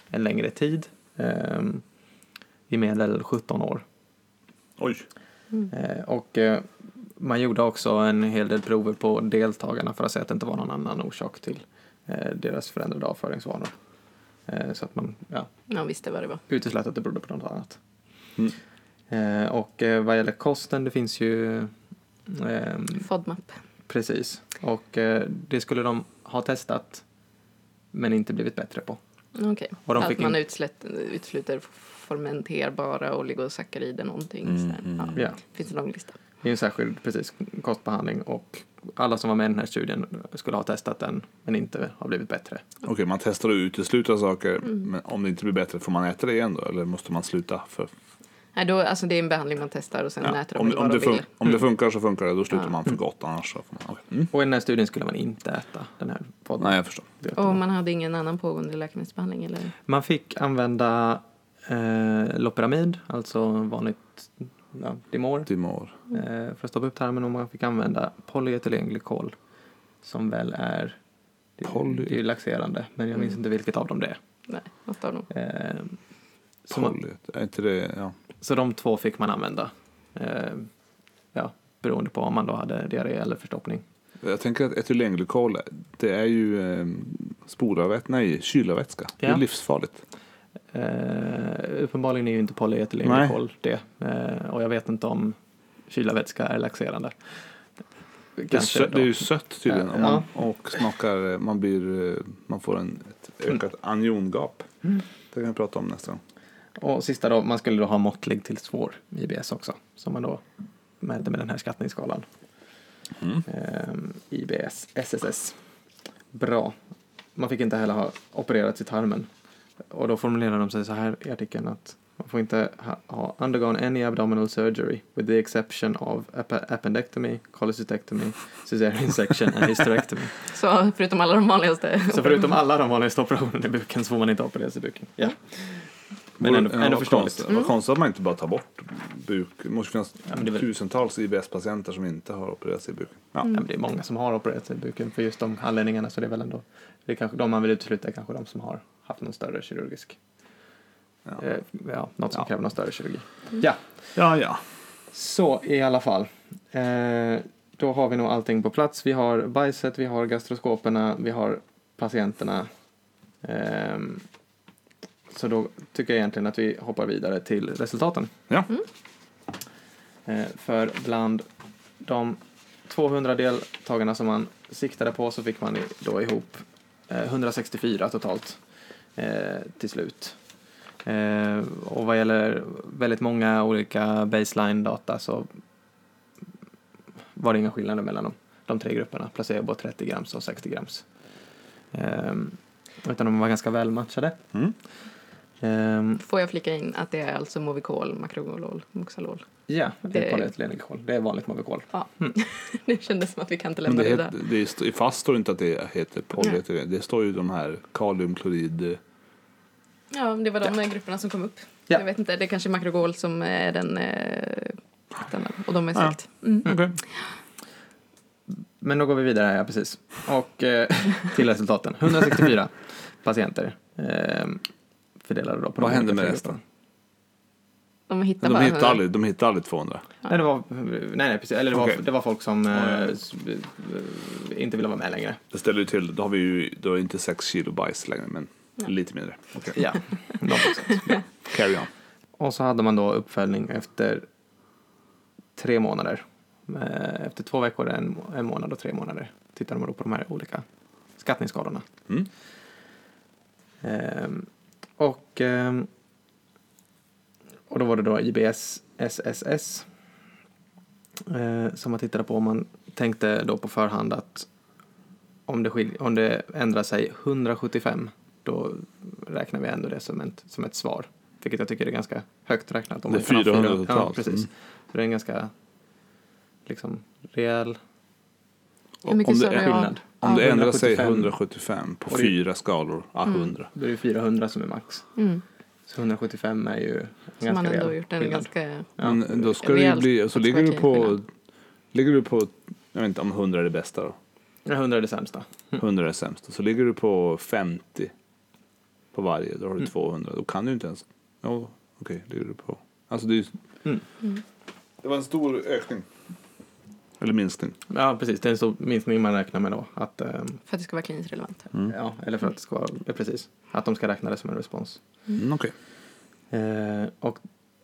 en längre tid. Eh, I medel 17 år. Oj. Eh, och man gjorde också en hel del prover på deltagarna för att se att det inte var någon annan orsak till deras förändrade avföringsvanor. Så att man ja, Ja, visste vad det var. uteslöt att det berodde på något annat. Mm. Och vad gäller kosten, det finns ju ehm, FODMAP. Precis. Och eh, det skulle de ha testat men inte blivit bättre på. Okej. Och de Att fick man in- utslätt, utesluter fermenterbara oligosackarider någonting. Mm, mm. Ja. Ja. finns en lång lista. Det är en särskild precis, kostbehandling och alla som var med i den här studien skulle ha testat den men inte har blivit bättre. Okej, man testar att utesluta saker. Men om det inte blir bättre, får man äta det igen då? Eller måste man sluta? För, Nej, då, alltså det är en behandling man testar och sen ja, äter om, väl om, det de fun- vill. om det funkar så funkar det. Då slutar Ja. man för gott. Annars så får man... okej. Mm. Och i den här studien skulle man inte äta den här podden. Nej, jag förstår. Och man hade ingen annan pågående läkemedelsbehandling eller? Man fick använda eh, loperamid, alltså vanligt ja, Dimor, Timor. eh, för att stoppa upp tarmen och man fick använda polyetylenglykol som väl är det, Poly- det är laxerande men jag minns Mm. inte vilket av dem det är. Nej, något av dem. Eh, så, man, Poly. Är inte det... Ja. Så de två fick man använda. Eh, ja, beroende på om man då hade diarré eller förstoppning. Jag tänker att etylenglykol, det är ju eh, spolarvätska, nej, kylarvätska. Det är Ja. livsfarligt. Eh, uppenbarligen är ju inte polyetylenglykol det. Eh, och jag vet inte om kylarvätska är laxerande. Det är, Kanske det är ju sött tydligen. Ja. Om man, och smakar, eh, man blir, eh, man får en, ett ökat aniongap. Mm. Det kan vi prata om nästa gång. Och sista då, man skulle då ha måttlig till svår IBS också. Som man då mäter med den här skattningsskalan. Mm. Ehm, IBS, SSS. Bra. Man fick inte heller ha opererats i tarmen. Och då formulerar de sig så här i artikeln att man får inte ha, ha undergone any abdominal surgery with the exception of ap- appendectomy, cholecystectomy, cesarean section and hysterectomy. Så förutom alla de vanligaste. Så förutom alla de vanligaste operationerna i buken så får man inte opereras i buken. Ja. Men ändå, ja, ändå vad förståeligt. konstigt- Vad konstigt att man inte bara tar bort buk. Det måste finnas Ja, det är väl- tusentals IBS-patienter som inte har opererats i buken. Ja. Ja, men det är många som har opererat sig i buken för just de anledningarna så det är väl ändå det är kanske de man vill utesluta är kanske de som har haft någon större kirurgisk Ja. eh, ja, något som Ja. kräver någon större kirurgi. Ja, ja, ja. så i alla fall. Eh, då har vi nog allting på plats. Vi har bajset, vi har gastroskoperna, vi har patienterna. Ehm, så då tycker jag egentligen att vi hoppar vidare till resultaten. Ja. Eh, för bland de 200 deltagarna som man siktade på så fick man då ihop eh, 164 totalt eh, till slut. Eh, och vad gäller väldigt många olika baseline-data så var det inga skillnader mellan de, de tre grupperna, placebo 30 grams och 60 grams. Eh, utan de var ganska väl matchade. Mm. Eh, Får jag flika in att det är alltså Movicol, Macrolol, Moxalol. ja, det är Det- är vanligt Movicol. Ja. det kändes som att vi kan inte lämna det det, heter, där. det är, fast står inte att det heter polyetylen. Det står ju de här kaliumklorid. Ja, det var de grupperna som kom upp. Ja. Jag vet inte, det är kanske Macrogol som är den, eh, den och de är Ja. släkt. Mm. Okej. Men då går vi vidare här, ja, precis. Och eh, till resultaten. 164 patienter eh, fördelade då på Vad de hände med resten? De hittar De hittade aldrig, de hittade aldrig 200. Nej, det var, nej, nej, precis. Eller det var, Okej. det var folk som Ja, ja. eh, eh, inte ville vara med längre. Det ställer ju till, då har vi ju, då är inte 6 kilo bajs längre, men Ja. lite mindre. Okej. Ja, de också. Carry on. Och så hade man då uppföljning efter tre månader. Eh, Efter två veckor, en, en månad och tre månader tittade man då på de här olika skattningsskalorna. Mm. Ehm, och, ehm, och då var det då IBS SSS eh, som man tittade på. Man tänkte då på förhand att om det, skil- om det ändrar sig 175 då räknar vi ändå det som ett, som ett svar. Vilket jag tycker är ganska högt räknat. Om Det är man kan ha 400 fyra- Ja, totalt. precis. Mm. Så det är en ganska liksom, rejäl Hur mycket Om det du? ändrar sig 175. 175 på fyra skalor, ja Mm. 100. Då är det 400 som är max. Mm. Så 175 är ju en Så man ganska ändå rejäl gjort en skillnad. ganska... Ja. Men då ska det bli, så ligger du på, skillnad. ligger du på, jag vet inte om 100 är det bästa då. Ja, 100 är det sämsta. 100 är det sämsta. Så ligger du på 50 på varje, då har du Mm. 200. Då kan du inte ens, ja okej, ligger du på. Alltså det är ju, Mm. Mm. det var en stor ökning. Eller minskning. Ja, precis. Det är en stor minskning man räknar med då. Att, ehm, För att det ska vara kliniskt relevant. Mm. ja, eller för att det ska vara, ja, precis. Att de ska räkna det som en respons. Mm, okej. Eh, och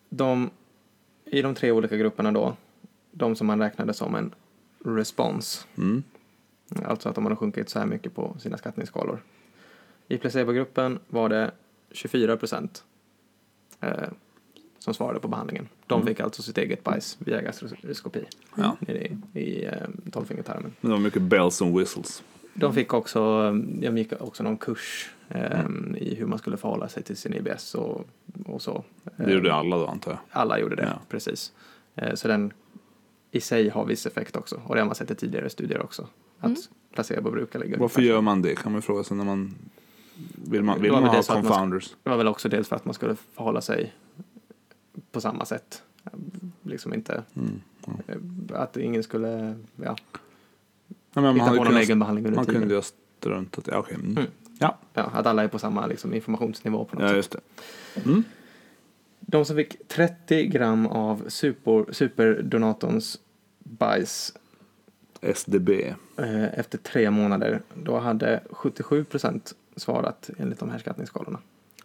de, i de tre olika grupperna då, de som man räknade som en respons, Mm. alltså att de hade sjunkit så här mycket på sina skattningsskalor. I placebogruppen var det 24 procent eh, som svarade på behandlingen. De Mm. fick alltså sitt eget bajs via gastroskopi Ja. nere i, i eh, tolvfingertarmen. Men det var mycket bells and whistles. De fick också, jag gick också någon kurs eh, i hur man skulle förhålla sig till sin IBS och, och så. Det gjorde Eh, alla då antar jag. Alla gjorde det, Ja. precis. Eh, Så den i sig har viss effekt också. Och det har man sett i tidigare studier också. Att Mm. placebo brukar ligga Varför gör man det kan man fråga sig när man vill man, vill man ha confounders? Det var väl också dels för att man skulle förhålla sig på samma sätt. Liksom inte, Mm. eh, att ingen skulle ja, Ja, men man hitta hade på någon kunnat, egen behandling under man tiden. kunde ju ha struntat i, ja, okej. Mm. Mm. Ja, Ja, att alla är på samma liksom, informationsnivå på något ja, sätt. just det. Mm. De som fick 30 gram av super, superdonatorns bajs SDB. eh, efter tre månader, då hade 77 procent svarat enligt de här skattningsskalorna.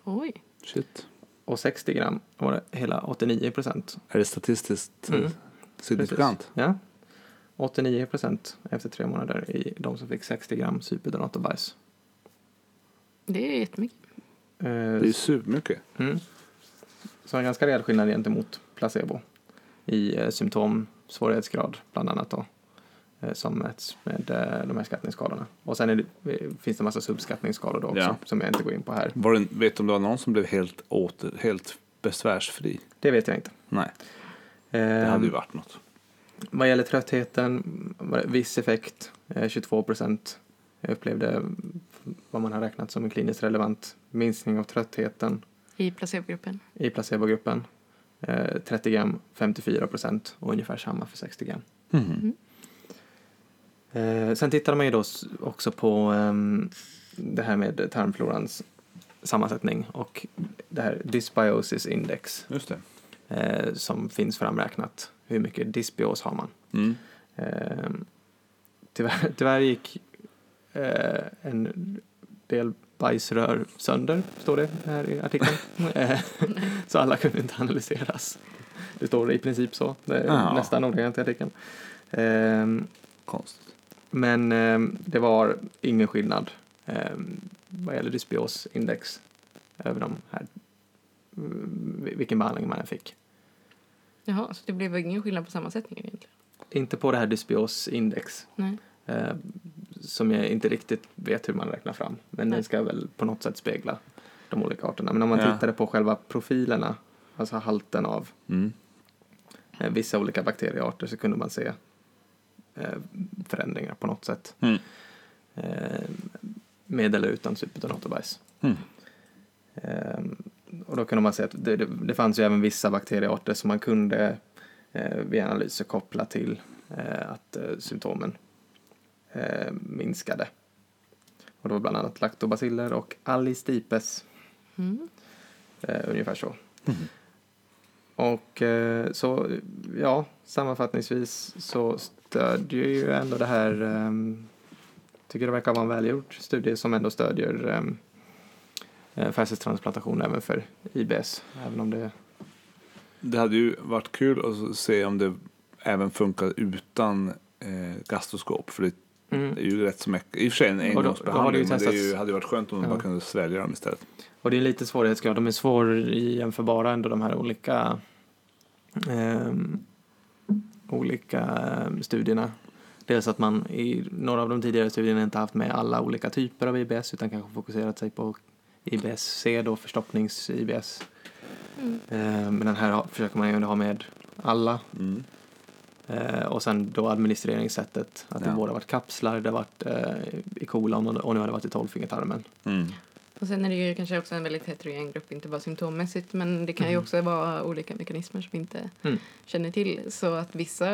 Oj. Shit. Och 60 gram var det hela 89 procent. Är det statistiskt Mm. signifikant? Ja. 89 procent efter tre månader i de som fick 60 gram superdonator-bajs. Det är jättemycket. Eh, Det är supermycket. mm. Så en ganska rejäl skillnad gentemot placebo i eh, symptom, svårighetsgrad bland annat då. Eh, som mäts med eh, de här skattningsskalorna. Och sen är det, eh, finns det en massa subskattningsskalor då också Ja. som jag inte går in på här. Var det, vet du om det var någon som blev helt, åter, helt besvärsfri? Det vet jag inte. Nej, det hade ju varit något. Vad gäller tröttheten, viss effekt, eh, 22 procent. Jag upplevde vad man har räknat som en kliniskt relevant minskning av tröttheten I placebogruppen. i placebogruppen. Eh, 30 gram, 54 procent och ungefär samma för 60 gram. Mm. Eh, sen tittade man ju då också på ehm, det här med tarmflorans sammansättning och det här dysbiosis index Just det. eh, som finns framräknat. Hur mycket dysbios har man? Mm. Eh, tyvärr, tyvärr gick eh, en del bajsrör sönder, står det här i artikeln. Eh, så alla kunde inte analyseras. Det står i princip så, det är Ja. nästan ordagrant i artikeln. Eh, Konstigt. Men eh, det var ingen skillnad eh, vad gäller dysbiosindex över de här, vilken behandling man än fick. Jaha, så det blev ingen skillnad på sammansättningen egentligen? Inte på det här dysbiosindex. Nej. eh, som jag inte riktigt vet hur man räknar fram. Men Nej. den ska väl på något sätt spegla de olika arterna. Men om man Ja. tittade på själva profilerna, alltså halten av Mm. eh, vissa olika bakteriearter så kunde man se förändringar på något sätt. Mm. Eh, med eller utan superdonatorbajs. Mm. Eh, och då kunde man se att det, det, det fanns ju även vissa bakteriearter som man kunde eh, vid analyser koppla till eh, att eh, symptomen eh, minskade. Och det var bland annat lactobaciller och allistipes, Mm. eh, ungefär så. Och eh, så, ja, sammanfattningsvis så stödjer ju ändå det här, eh, tycker det verkar vara en välgjord studie som ändå stödjer eh, eh, fästingstransplantation även för IBS, även om det Det hade ju varit kul att se om det även funkar utan eh, gastroskop. För det Mm. är ju rätt så mycket, i och för sig en det engångsbehandling, men det är ju, testats- hade ju varit skönt om man Ja. bara kunde svälja dem istället. Och det är lite svårighetsgrad. De är svårjämförbara ändå de här olika ehm, olika ehm, studierna. Dels att man i några av de tidigare studierna inte haft med alla olika typer av IBS utan kanske fokuserat sig på IBS-C då, förstoppnings-IBS. Mm. Eh, Men den här försöker man ju ha med alla. Mm. Eh, och sen då administreringssättet. Att det Ja. både har varit kapslar, det har varit eh, i kolan och, och nu har det varit i tolvfingertarmen. Mm. Och sen är det ju kanske också en väldigt heterogen grupp, inte bara symptommässigt, men det kan ju Mm. också vara olika mekanismer som vi inte Mm. känner till. Så att vissa,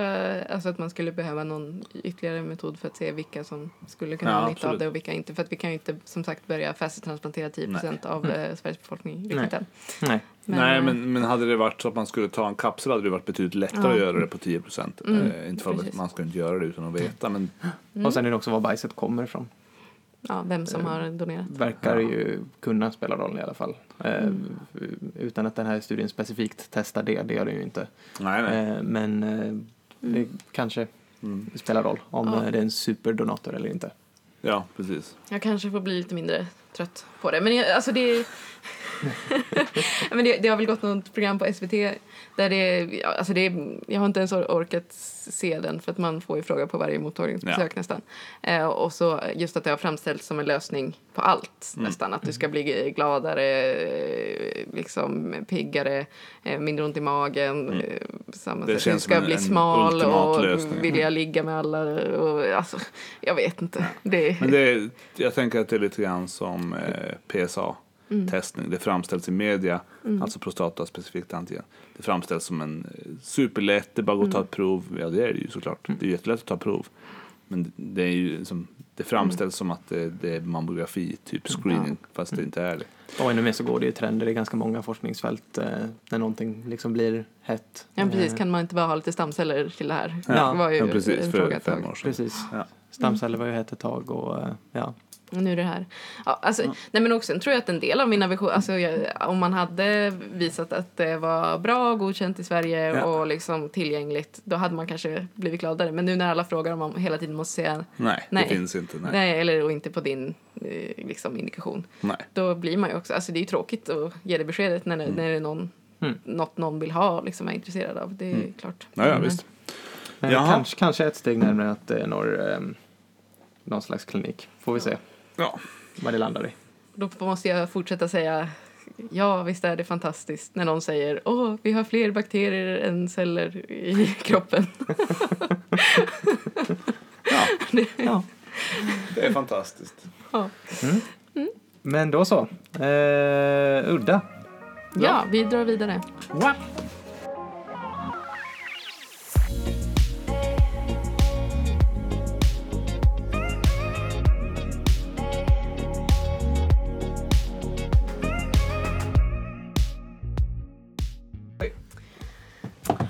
alltså att man skulle behöva någon ytterligare metod för att se vilka som skulle kunna Ja, ha nytta av det och vilka inte. För att vi kan ju inte som sagt börja fascitransplantera 10 procent av Mm. eh, Sveriges befolkning riktigt Nej. än. Nej. Nej, eh, men, men hade det varit så att man skulle ta en kapsel hade det varit betydligt lättare Ja. att göra det på 10 procent. Mm, Eh, inte för att precis. man ska inte göra det utan att veta, men mm. Och sen är det också var bajset kommer ifrån. Ja, vem som eh, har donerat. Verkar Ja. ju kunna spela roll i alla fall. Eh, Mm. Utan att den här studien specifikt testar det, det gör den ju inte. nej, nej. Eh, Men det kanske Mm. spelar roll om Ja. det är en superdonator eller inte. Ja, precis. Jag kanske får bli lite mindre trött på det. Men jag, alltså det, men det, det har väl gått något program på SVT där det, ja, alltså det jag har inte ens or- orkat se den för att man får ju fråga på varje mottagningsbesök Ja. nästan. Eh, och så just att det har framställts som en lösning på allt Mm. nästan. Att du ska bli gladare, liksom piggare, eh, mindre ont i magen. Mm. Eh, samma Det sätt. känns du ska en- bli smal och lösning. vilja ligga med alla. Och, alltså, jag vet inte. Det, Men det jag tänker att det är lite grann som eh, PSA-testning. Det framställs i media, alltså prostataspecifikt antigen. Det framställs som en eh, superlätt, det är bara att gå och ta ett prov. Ja, det är det ju såklart. Det är jättelätt att ta prov. Men det är ju som, det framställs som att det, det är mammografi, typ screening, fast det inte är det. Och ännu mer så går det ju trender i ganska många forskningsfält eh, när någonting liksom blir hett. Ja, precis. Eh, Kan man inte bara ha lite stamceller till det här? Ja, det var ju Ja, precis, en för fråga ett fem tag. år sedan. Precis. Ja. Stamceller var ju hett ett tag och eh, ja. Och nu är det här. Ja, alltså, Nej, men också, tror jag att en del av mina visioner, alltså, jag, om man hade visat att det var bra och godkänt i Sverige Ja. och liksom tillgängligt, då hade man kanske blivit gladare. Men nu när alla frågar om man hela tiden måste säga Nej, Nej. det finns inte. nej, Nej. eller och inte på din eh, liksom, indikation, Nej. då blir man ju också, alltså det är ju tråkigt att ge det beskedet när, när det är någon, Mm. något någon vill ha, liksom är intresserad av. Det är Mm. klart. Ja, ja, Men, visst. Men kanske, kanske ett steg närmare att det når eh, någon slags klinik. Får vi se Ja. vad det landar i. Då måste jag fortsätta säga ja, visst är det fantastiskt när någon säger åh, vi har fler bakterier än celler i kroppen. ja, Ja. det är fantastiskt. Ja, Men då så. Eh, udda. ja vi drar vidare.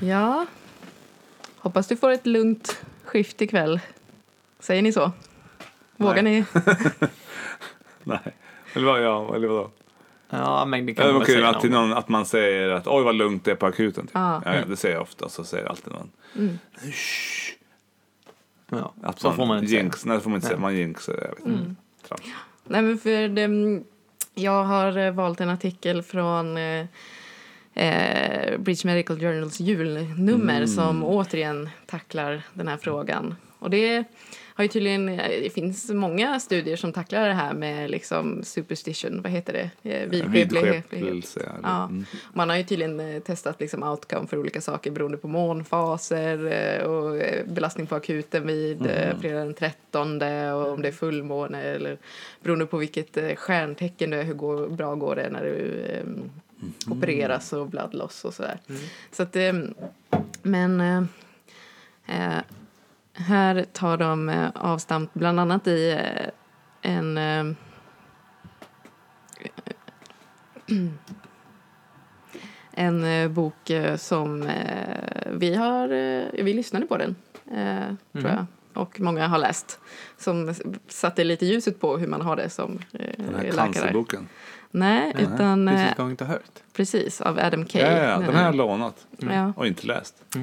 Ja, hoppas du får ett lugnt skift ikväll. Säger ni så? Vågar Nej. ni? Nej. Eller vad, ja, eller vadå? Ja, men det kan Ja, man det väl säga att, till någon. någon, att man säger att oj vad lugnt det är på akuten. Typ. Ja. Ja, ja, det säger jag ofta, så säger alltid någon. Mm. Shh. Ja. Att Så får man inte säga. jinx, Nej, det får man inte säga. Nej. Man jinxar det. Jag vet. inte. Mm. Nej, men för det, jag har eh, valt en artikel från eh, British Medical Journals julnummer Mm. som återigen tacklar den här frågan. Och det har ju tydligen, eh, det finns många studier som tacklar det här med liksom superstition, vad heter det? Eh. Vidskepelse. Ja. Mm. Man har ju tydligen eh, testat liksom outcome för olika saker beroende på månfaser eh, och belastning på akuten vid Mhm. fredag den 13 och om det är fullmåne eller beroende på vilket stjärntecken du är, hur går, bra går det när du Mhm. opereras och blood loss och sådär. Mm. Så att, eh, men eh, eh, här tar de eh, avstamp bland annat i en eh, en bok som vi har, vi lyssnade på den, eh, tror jag, och många har läst som satte lite ljuset på hur man har det som eh, Den här läkare. cancerboken. Nej, Nej, utan This eh, is going to hurt. precis av Adam Kay. Ja, ja, den har jag lånat Ja, och inte läst. Det är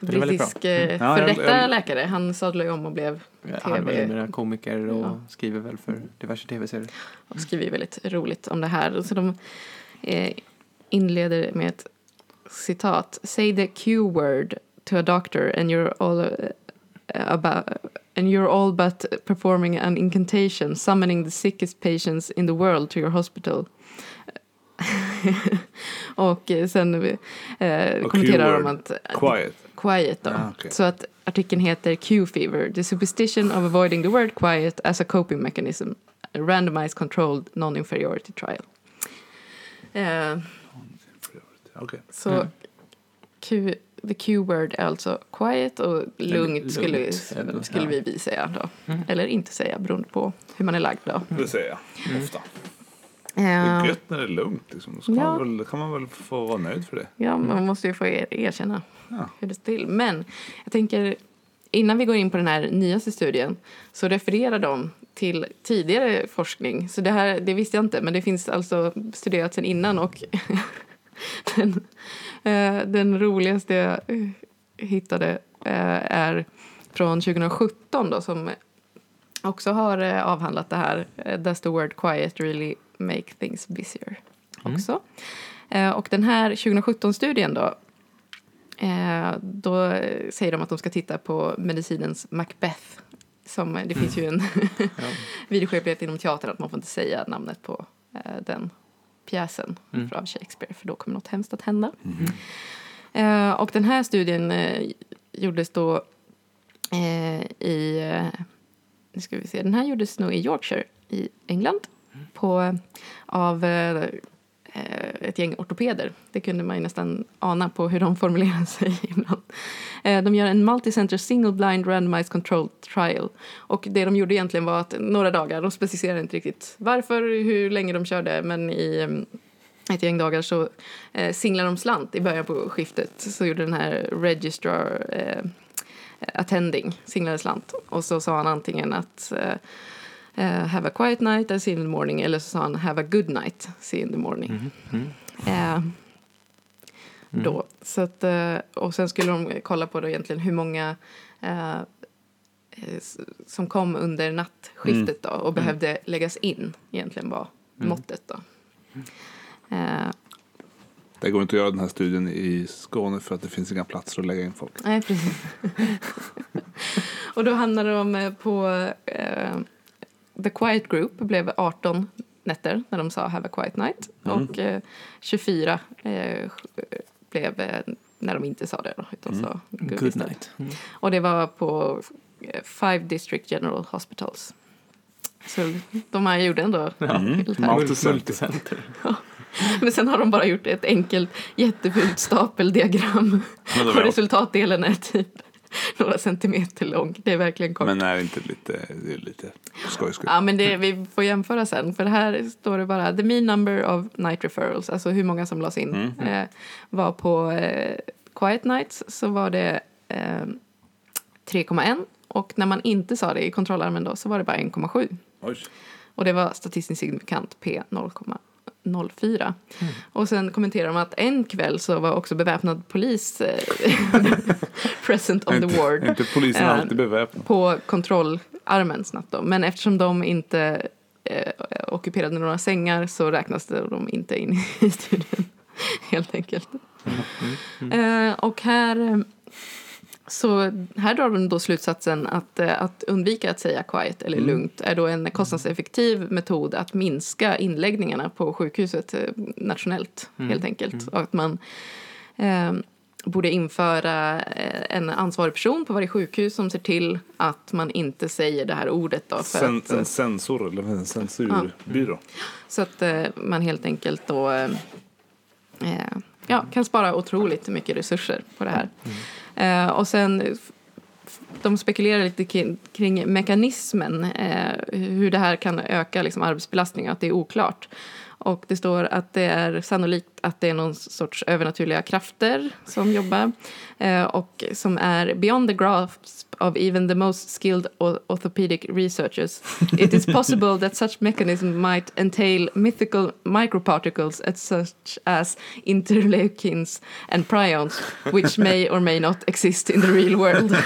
väldigt bra. brittisk eh, Ja, jag- för detta läkare. Han sadlade ju om och blev Han är väl TV. numera komiker och Ja. skriver väl för diverse tv-serier. och skriver väldigt roligt om det här. Så de eh, inleder med ett citat. Say the Q-word to a doctor and you're all uh, about and you're all but performing an incantation, summoning the sickest patients in the world to your hospital. och eh, sen eh, Och kommenterar de att Quiet. quiet då. Ah, okej. Så att artikeln heter Q-fever, the superstition of avoiding the word quiet as a coping mechanism, a randomized controlled non-inferiority trial. Eh, Okej. så Mm. Q, the Q-word är alltså quiet och lugnt, lugnt, skulle, skulle ja. vi, vi säga då. Mm. Eller inte säga beroende på hur man är lagd då. Det säger jag Mm. ofta. Det är Eh, gött när det är lugnt. Liksom. Då ska Ja. man väl, kan man väl få vara nöjd för det. Ja, man måste ju få er, erkänna Ja. hur det står till. Men jag tänker, innan vi går in på den här nyaste studien så refererar de till tidigare forskning. Så det här, det visste jag inte, men det finns alltså studerat sedan innan och den, eh, den roligaste jag eh, hittade eh, är från 2017 då som också har eh, avhandlat det här. Eh, Does the word quiet really make things busier? Mm. Också. Eh, och den här 2017-studien då, eh, då eh, säger de att de ska titta på medicinens Macbeth. Som, det finns ju en Ja. vidskeplighet inom teatern att man får inte säga namnet på eh, den pjäsen Mm. av Shakespeare för då kommer något hemskt att hända. Eh, och den här studien eh, gjordes då eh, i, eh, nu ska vi se, den här gjordes nog i Yorkshire i England på, av eh, Eh, ett gäng ortopeder. Det kunde man ju nästan ana på hur de formulerar sig ibland. Eh, de gör en multicenter single blind randomized controlled trial. Och det de gjorde egentligen var att några dagar, de specificerade inte riktigt varför, hur länge de körde, men i eh, ett gäng dagar så singlade de slant i början på skiftet. Så gjorde den här registrar eh, attending, singlade slant. Och så sa han antingen att eh, eh, have a quiet night, I see you in the morning. Eller så sa han have a good night, see you in the morning. Mm. Eh, Mm. då. Så att, eh, och sen skulle de kolla på då egentligen hur många som kom under nattskiftet då och behövde läggas in egentligen var Mm. måttet då. Det går inte att göra den här studien i Skåne för att det finns inga platser att lägga in folk. nej, precis. och då hamnade de på The Quiet Group blev 18 nätter när de sa Have a quiet night. Mm. Och eh, 24 eh, blev eh, när de inte sa det då, utan Mm. sa good, Good night. Mm. Och det var på eh, Five District General Hospitals. Så de här gjorde ändå Mm. Multicenter. Multicenter. Men sen har de bara gjort ett enkelt jättefult stapeldiagram. Och resultatdelen är typ några centimeter lång. Det är verkligen kort. men är det inte lite, det är lite skoj skoj. Ja, men det, vi får jämföra sen. För här står det bara the mean number of night referrals, alltså hur många som lades in. Mm. Eh, var på eh, quiet nights så var det eh, 3,1 och när man inte sa det i kontrollarmen då så var det bara 1,7. Oj. Och det var statistiskt signifikant P 0,04. Mm. Och sen kommenterar de att en kväll så var också beväpnad polis eh, present on the ward inte polisen Eh, alltid beväpnad? på kontrollarmen snabbt då. Men eftersom de inte eh, ockuperade några sängar så räknas de inte in i studien. Helt enkelt. Eh, och här, så här drar de då slutsatsen att, eh, att undvika att säga quiet eller Mm. lugnt är då en kostnadseffektiv metod att minska inläggningarna på sjukhuset eh, nationellt Mm. helt enkelt. Och att man eh, borde införa eh, en ansvarig person på varje sjukhus som ser till att man inte säger det här ordet. Då, för Sen, att, en sensor eller en censurbyrå. så att eh, man helt enkelt då eh, ja, kan spara otroligt mycket resurser på det här. Eh, och sen de spekulerar lite kring, mekanismen, eh, hur det här kan öka liksom, arbetsbelastningen, att det är oklart. Och det står att det är sannolikt att det är någon sorts övernaturliga krafter som jobbar eh, och som är beyond the grasp of even the most skilled orthopedic researchers, it is possible that such mechanism might entail mythical microparticles as such as interleukins and prions, which may or may not exist in the real world.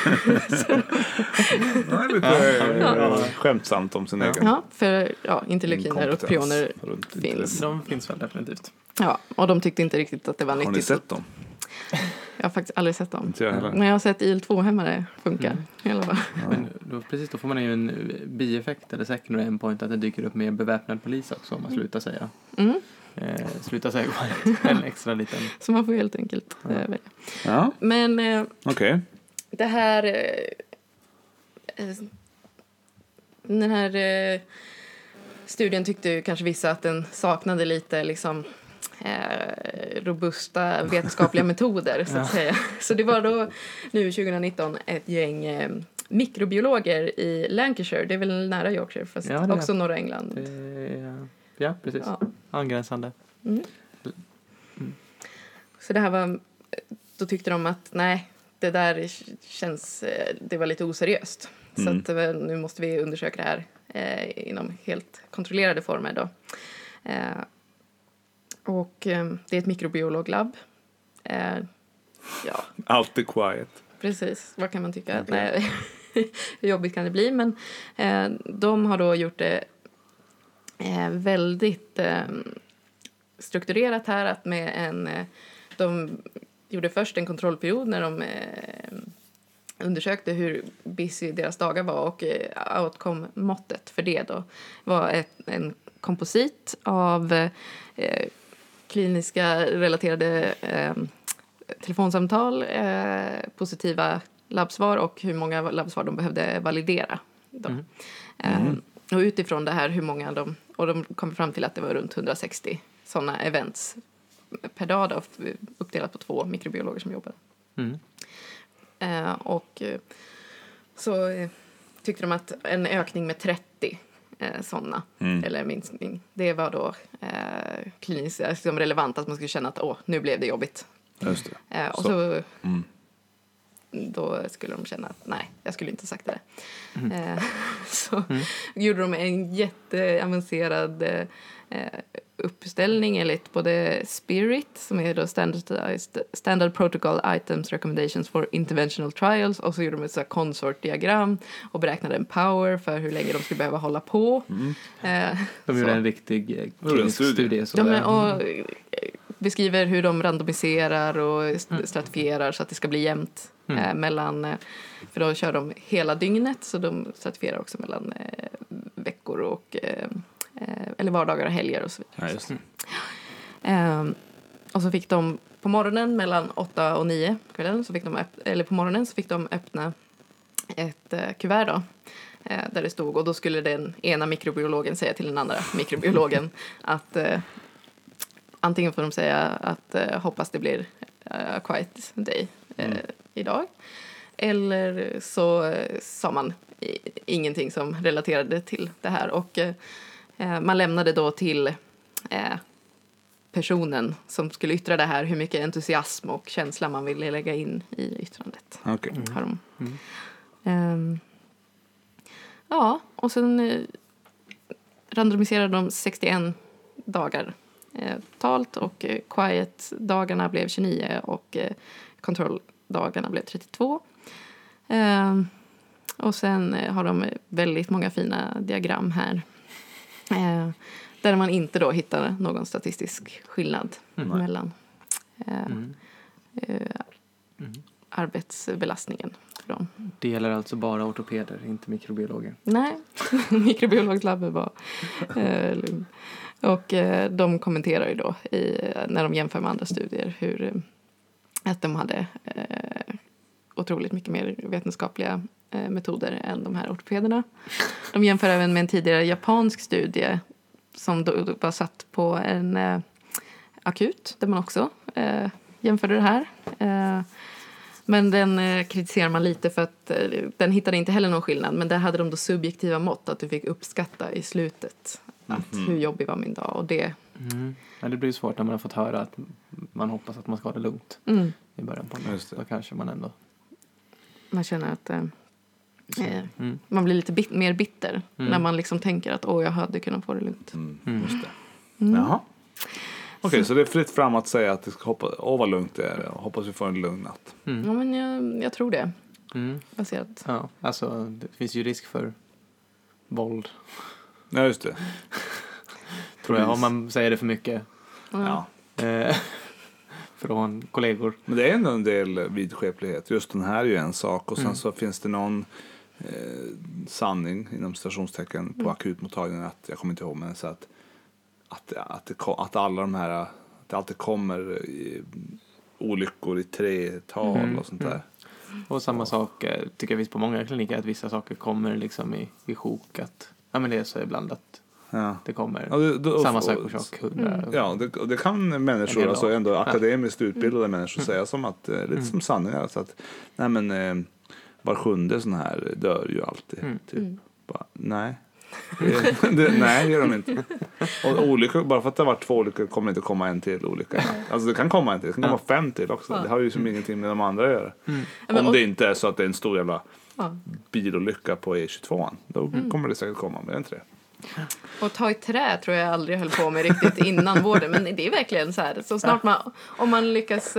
Lite skämtsamt om sin egen ja, för ja, interleukiner och prioner finns. De finns väl definitivt. Ja, och de tyckte inte riktigt att det var Har ni nyttigt. sett dem? Jag har faktiskt aldrig sett dem. Inte jag heller. Men jag har sett IL-2-hämmare funka. Mm. i alla fall. Men då, precis, då får man ju en eh, bieffekt eller secondary endpoint att det dyker upp mer beväpnad polis också om man slutar säga. Mm. Eh, sluta säga en extra liten. Så man får helt enkelt Ja. eh, välja. Ja, Men eh, okej. det här... Eh, eh, den här eh, studien tyckte ju kanske vissa att den saknade lite liksom eh, robusta vetenskapliga metoder så att säga. Så det var då nu 2019 ett gäng eh, mikrobiologer i Lancashire, det är väl nära Yorkshire fast Ja, det är också norra England. Är- ja, precis. Ja. Angränsande. Mm. Så det här var, då tyckte de att nej, det där känns, eh, det var lite oseriöst. Så Mm. att eh, nu måste vi undersöka det här eh, inom helt kontrollerade former då. Eh, och eh, det är ett mikrobiologlabb. Eh, ja, Alltid quiet. precis. Vad kan man tycka? Okej. Nej, hur jobbigt kan det bli? Men eh, de har då gjort det eh, väldigt eh, strukturerat här att med en... Eh, de gjorde först en kontrollperiod när de eh, undersökte hur busy deras dagar var och outcome-måttet för det då var ett, en komposit av eh, kliniska relaterade eh, telefonsamtal, eh, positiva labbsvar och hur många labbsvar de behövde validera. Mm. Eh, och utifrån det här hur många de, och de kom fram till att det var runt 160 sådana events per dag då, uppdelat på två mikrobiologer som jobbade. Mm. Eh, och så eh, tyckte de att en ökning med 30 eh, sådana, Mm. eller minskning, det var då eh, kliniskt liksom relevant att man skulle känna att åh, nu blev det jobbigt. Just det. Eh, och Så. så, Mm. då skulle de känna att nej, jag skulle inte ha sagt det. Mm. Eh, så gjorde de en jätteavancerad eh, eh, uppställning enligt både Spirit, som är då standardized, Standard Protocol Items Recommendations for Interventional Trials, och så gjorde de ett så här consort-diagram och beräknade en power för hur länge de skulle behöva hålla på. Mm. Eh, De gjorde så. en riktig eh, klinisk studie. studie. så Ja, men, och eh, beskriver hur de randomiserar och st- stratifierar så att det ska bli jämnt Mm. eh, mellan, eh, för då kör de hela dygnet så de stratifierar också mellan eh, veckor och eh, eh, eller vardagar och helger och så vidare. Ja. Ehm, och så fick de på morgonen mellan 8 och 9 på kvällen, så fick de eller på morgonen så fick de öppna ett eh, kuvert då, eh, där det stod och då skulle den ena mikrobiologen säga till den andra mikrobiologen att eh, antingen får de säga att eh, hoppas det blir eh, a quiet day Mm. idag eller så sa man ingenting som relaterade till det här och man lämnade då till eh, personen som skulle yttra det här hur mycket entusiasm och känsla man ville lägga in i yttrandet. Okej. Har de. Mm. Ehm, ja, och sen eh, randomiserade de 61 dagar eh, totalt och eh, quiet-dagarna blev 29 och eh, kontrolldagarna blev 32. Ehm, och sen eh, har de väldigt många fina diagram här. Eh, där man inte då hittar någon statistisk skillnad Mm. mellan eh, Mm. Mm. arbetsbelastningen för dem. Det gäller alltså bara ortopeder, inte mikrobiologer. Nej, mikrobiologlabbet var eh, lugn. Och eh, de kommenterar ju då i, när de jämför med andra studier hur eh, att de hade eh, otroligt mycket mer vetenskapliga metoder än de här ortopederna. De jämför även med en tidigare japansk studie som då, var satt på en eh, akut där man också eh, jämförde det här. Eh, men den eh, kritiserar man lite för att eh, den hittade inte heller någon skillnad. Men där hade de då subjektiva mått att du fick uppskatta i slutet att Mhm. hur jobbig var min dag. Och det, Mm. Ja, det blir svårt när man har fått höra att man hoppas att man ska ha det lugnt mm, i början på det. Då kanske man ändå... man känner att eh, Eh, Mm. Man blir lite bit- mer bitter Mm. när man liksom tänker att åh, jag hade kunnat få det lugnt. Mm, Mm. Just det. Mm. Jaha. Okej, så det är fritt fram att säga att det ska hoppa, åh vad lugnt det är. Hoppas vi får en lugn natt. Mm. Ja, men jag, jag tror det. Mm. Baserat. Ja, alltså det finns ju risk för våld. Ja, just det. Tror jag, om man säger det för mycket. Ja. Eh, från kollegor. Men det är ändå en del vidskeplighet. Just den här är ju en sak. Och sen Mm. så finns det någon eh, sanning inom stationstecken på Mm. akutmottagningen. Att, jag kommer inte ihåg men så att, att, att, det, att alla de här, att det alltid kommer i, olyckor i tretal Mm, och sånt mm. där. Och samma sak eh, tycker jag finns på många kliniker. Att vissa saker kommer liksom i, i sjok. Att, ja men det är så ibland att Ja. det kommer Ja, det- då- samma sak orsak. Mm. Ja, det, det kan människor, alltså ändå akademiskt utbildade Mm. människor säga som att, eh, lite Mm. som sanningar. Alltså att, nej men eh, var sjunde sån här dör ju alltid. Mm. Typ. Mm. Bara, nej. Det, det, nej, det gör de inte. Och olyckor, bara för att det har varit två olyckor kommer det inte komma en till olycka. Alltså det kan komma en till, det kan komma fem till också. Ja. Det har ju som ingenting med de andra att göra. Mm. Om det inte är så att det är en stor jävla Ja. bilolycka på E22. Då Mm. kommer det säkert komma, men det är inte det. Och ta i trä tror jag aldrig höll på med riktigt innan vården. Men det är verkligen så här. Så snart man, om man lyckas...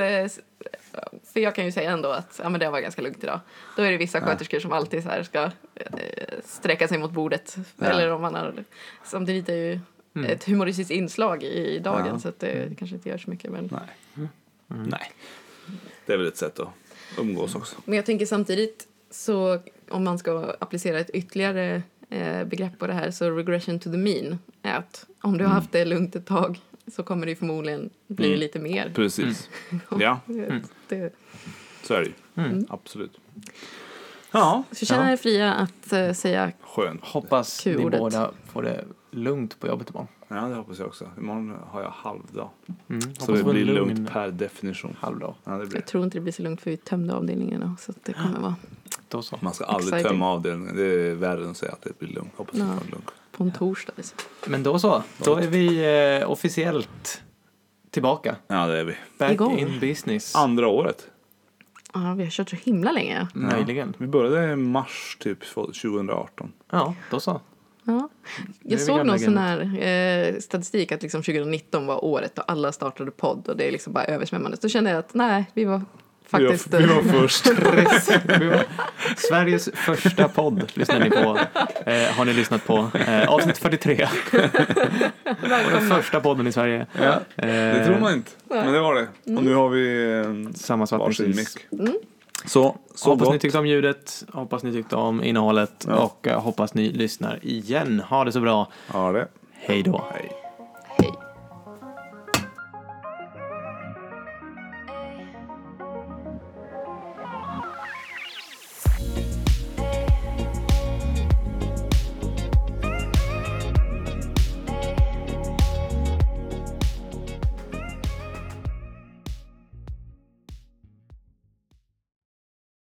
För jag kan ju säga ändå att ja, men det var ganska lugnt idag. Då är det vissa Ja. sköterskor som alltid så här ska eh, sträcka sig mot bordet. Ja. Eller om man har... Samtidigt är ju Mm. ett humoristiskt inslag i dagen Ja. så att det kanske inte gör så mycket. Men, Nej. Mm. Nej. Det är väl ett sätt att umgås också. men jag tänker samtidigt så om man ska applicera ett ytterligare eh, begrepp på det här så regression to the mean är att om du har Mm. haft det lugnt ett tag så kommer det ju förmodligen bli Mm. lite mer. Precis. Ja, Mm. Det, så är det ju. Mm. Absolut. Ja, så känner Ja. er fria att eh, säga skönt. Hoppas ni båda får det lugnt på jobbet imorgon. Ja, det hoppas jag också. Imorgon har jag halvdag. Mm. Så det blir lugn lugnt per definition. halvdag. Ja, det blir. jag tror inte det blir så lugnt för vi tömde avdelningarna så att det kommer vara Då så. Man ska aldrig Exciting. tömma avdelningen. Det är värre än att säga att det blir lugnt. Hoppas det Ja. får lugnt. På en torsdag. Liksom. Men då så. Då är vi eh, officiellt tillbaka. Ja, det är vi. Back Igång. in business. Andra året. Ja, vi har kört så himla länge. Möjligen. Vi började i mars typ 2018. Ja, då så. Ja. Jag såg någon sån här eh, statistik att liksom 2019 var året då alla startade podd och det är liksom bara översvämmande. Då kände jag att nej, vi var faktiskt... Vi var, vi var först. Vi var- Sveriges första podd lyssnar ni på. Eh, har ni lyssnat på. Eh, avsnitt 43. Och den första podden i Sverige. Ja, Eh, det tror man inte. Men det var det. Och nu har vi eh, varsin mick. Mm. Så, så hoppas gott. ni tyckte om ljudet, hoppas ni tyckte om innehållet Ja. och eh, hoppas ni lyssnar igen. Ha det så bra. Ja, det. Hej då. Hej.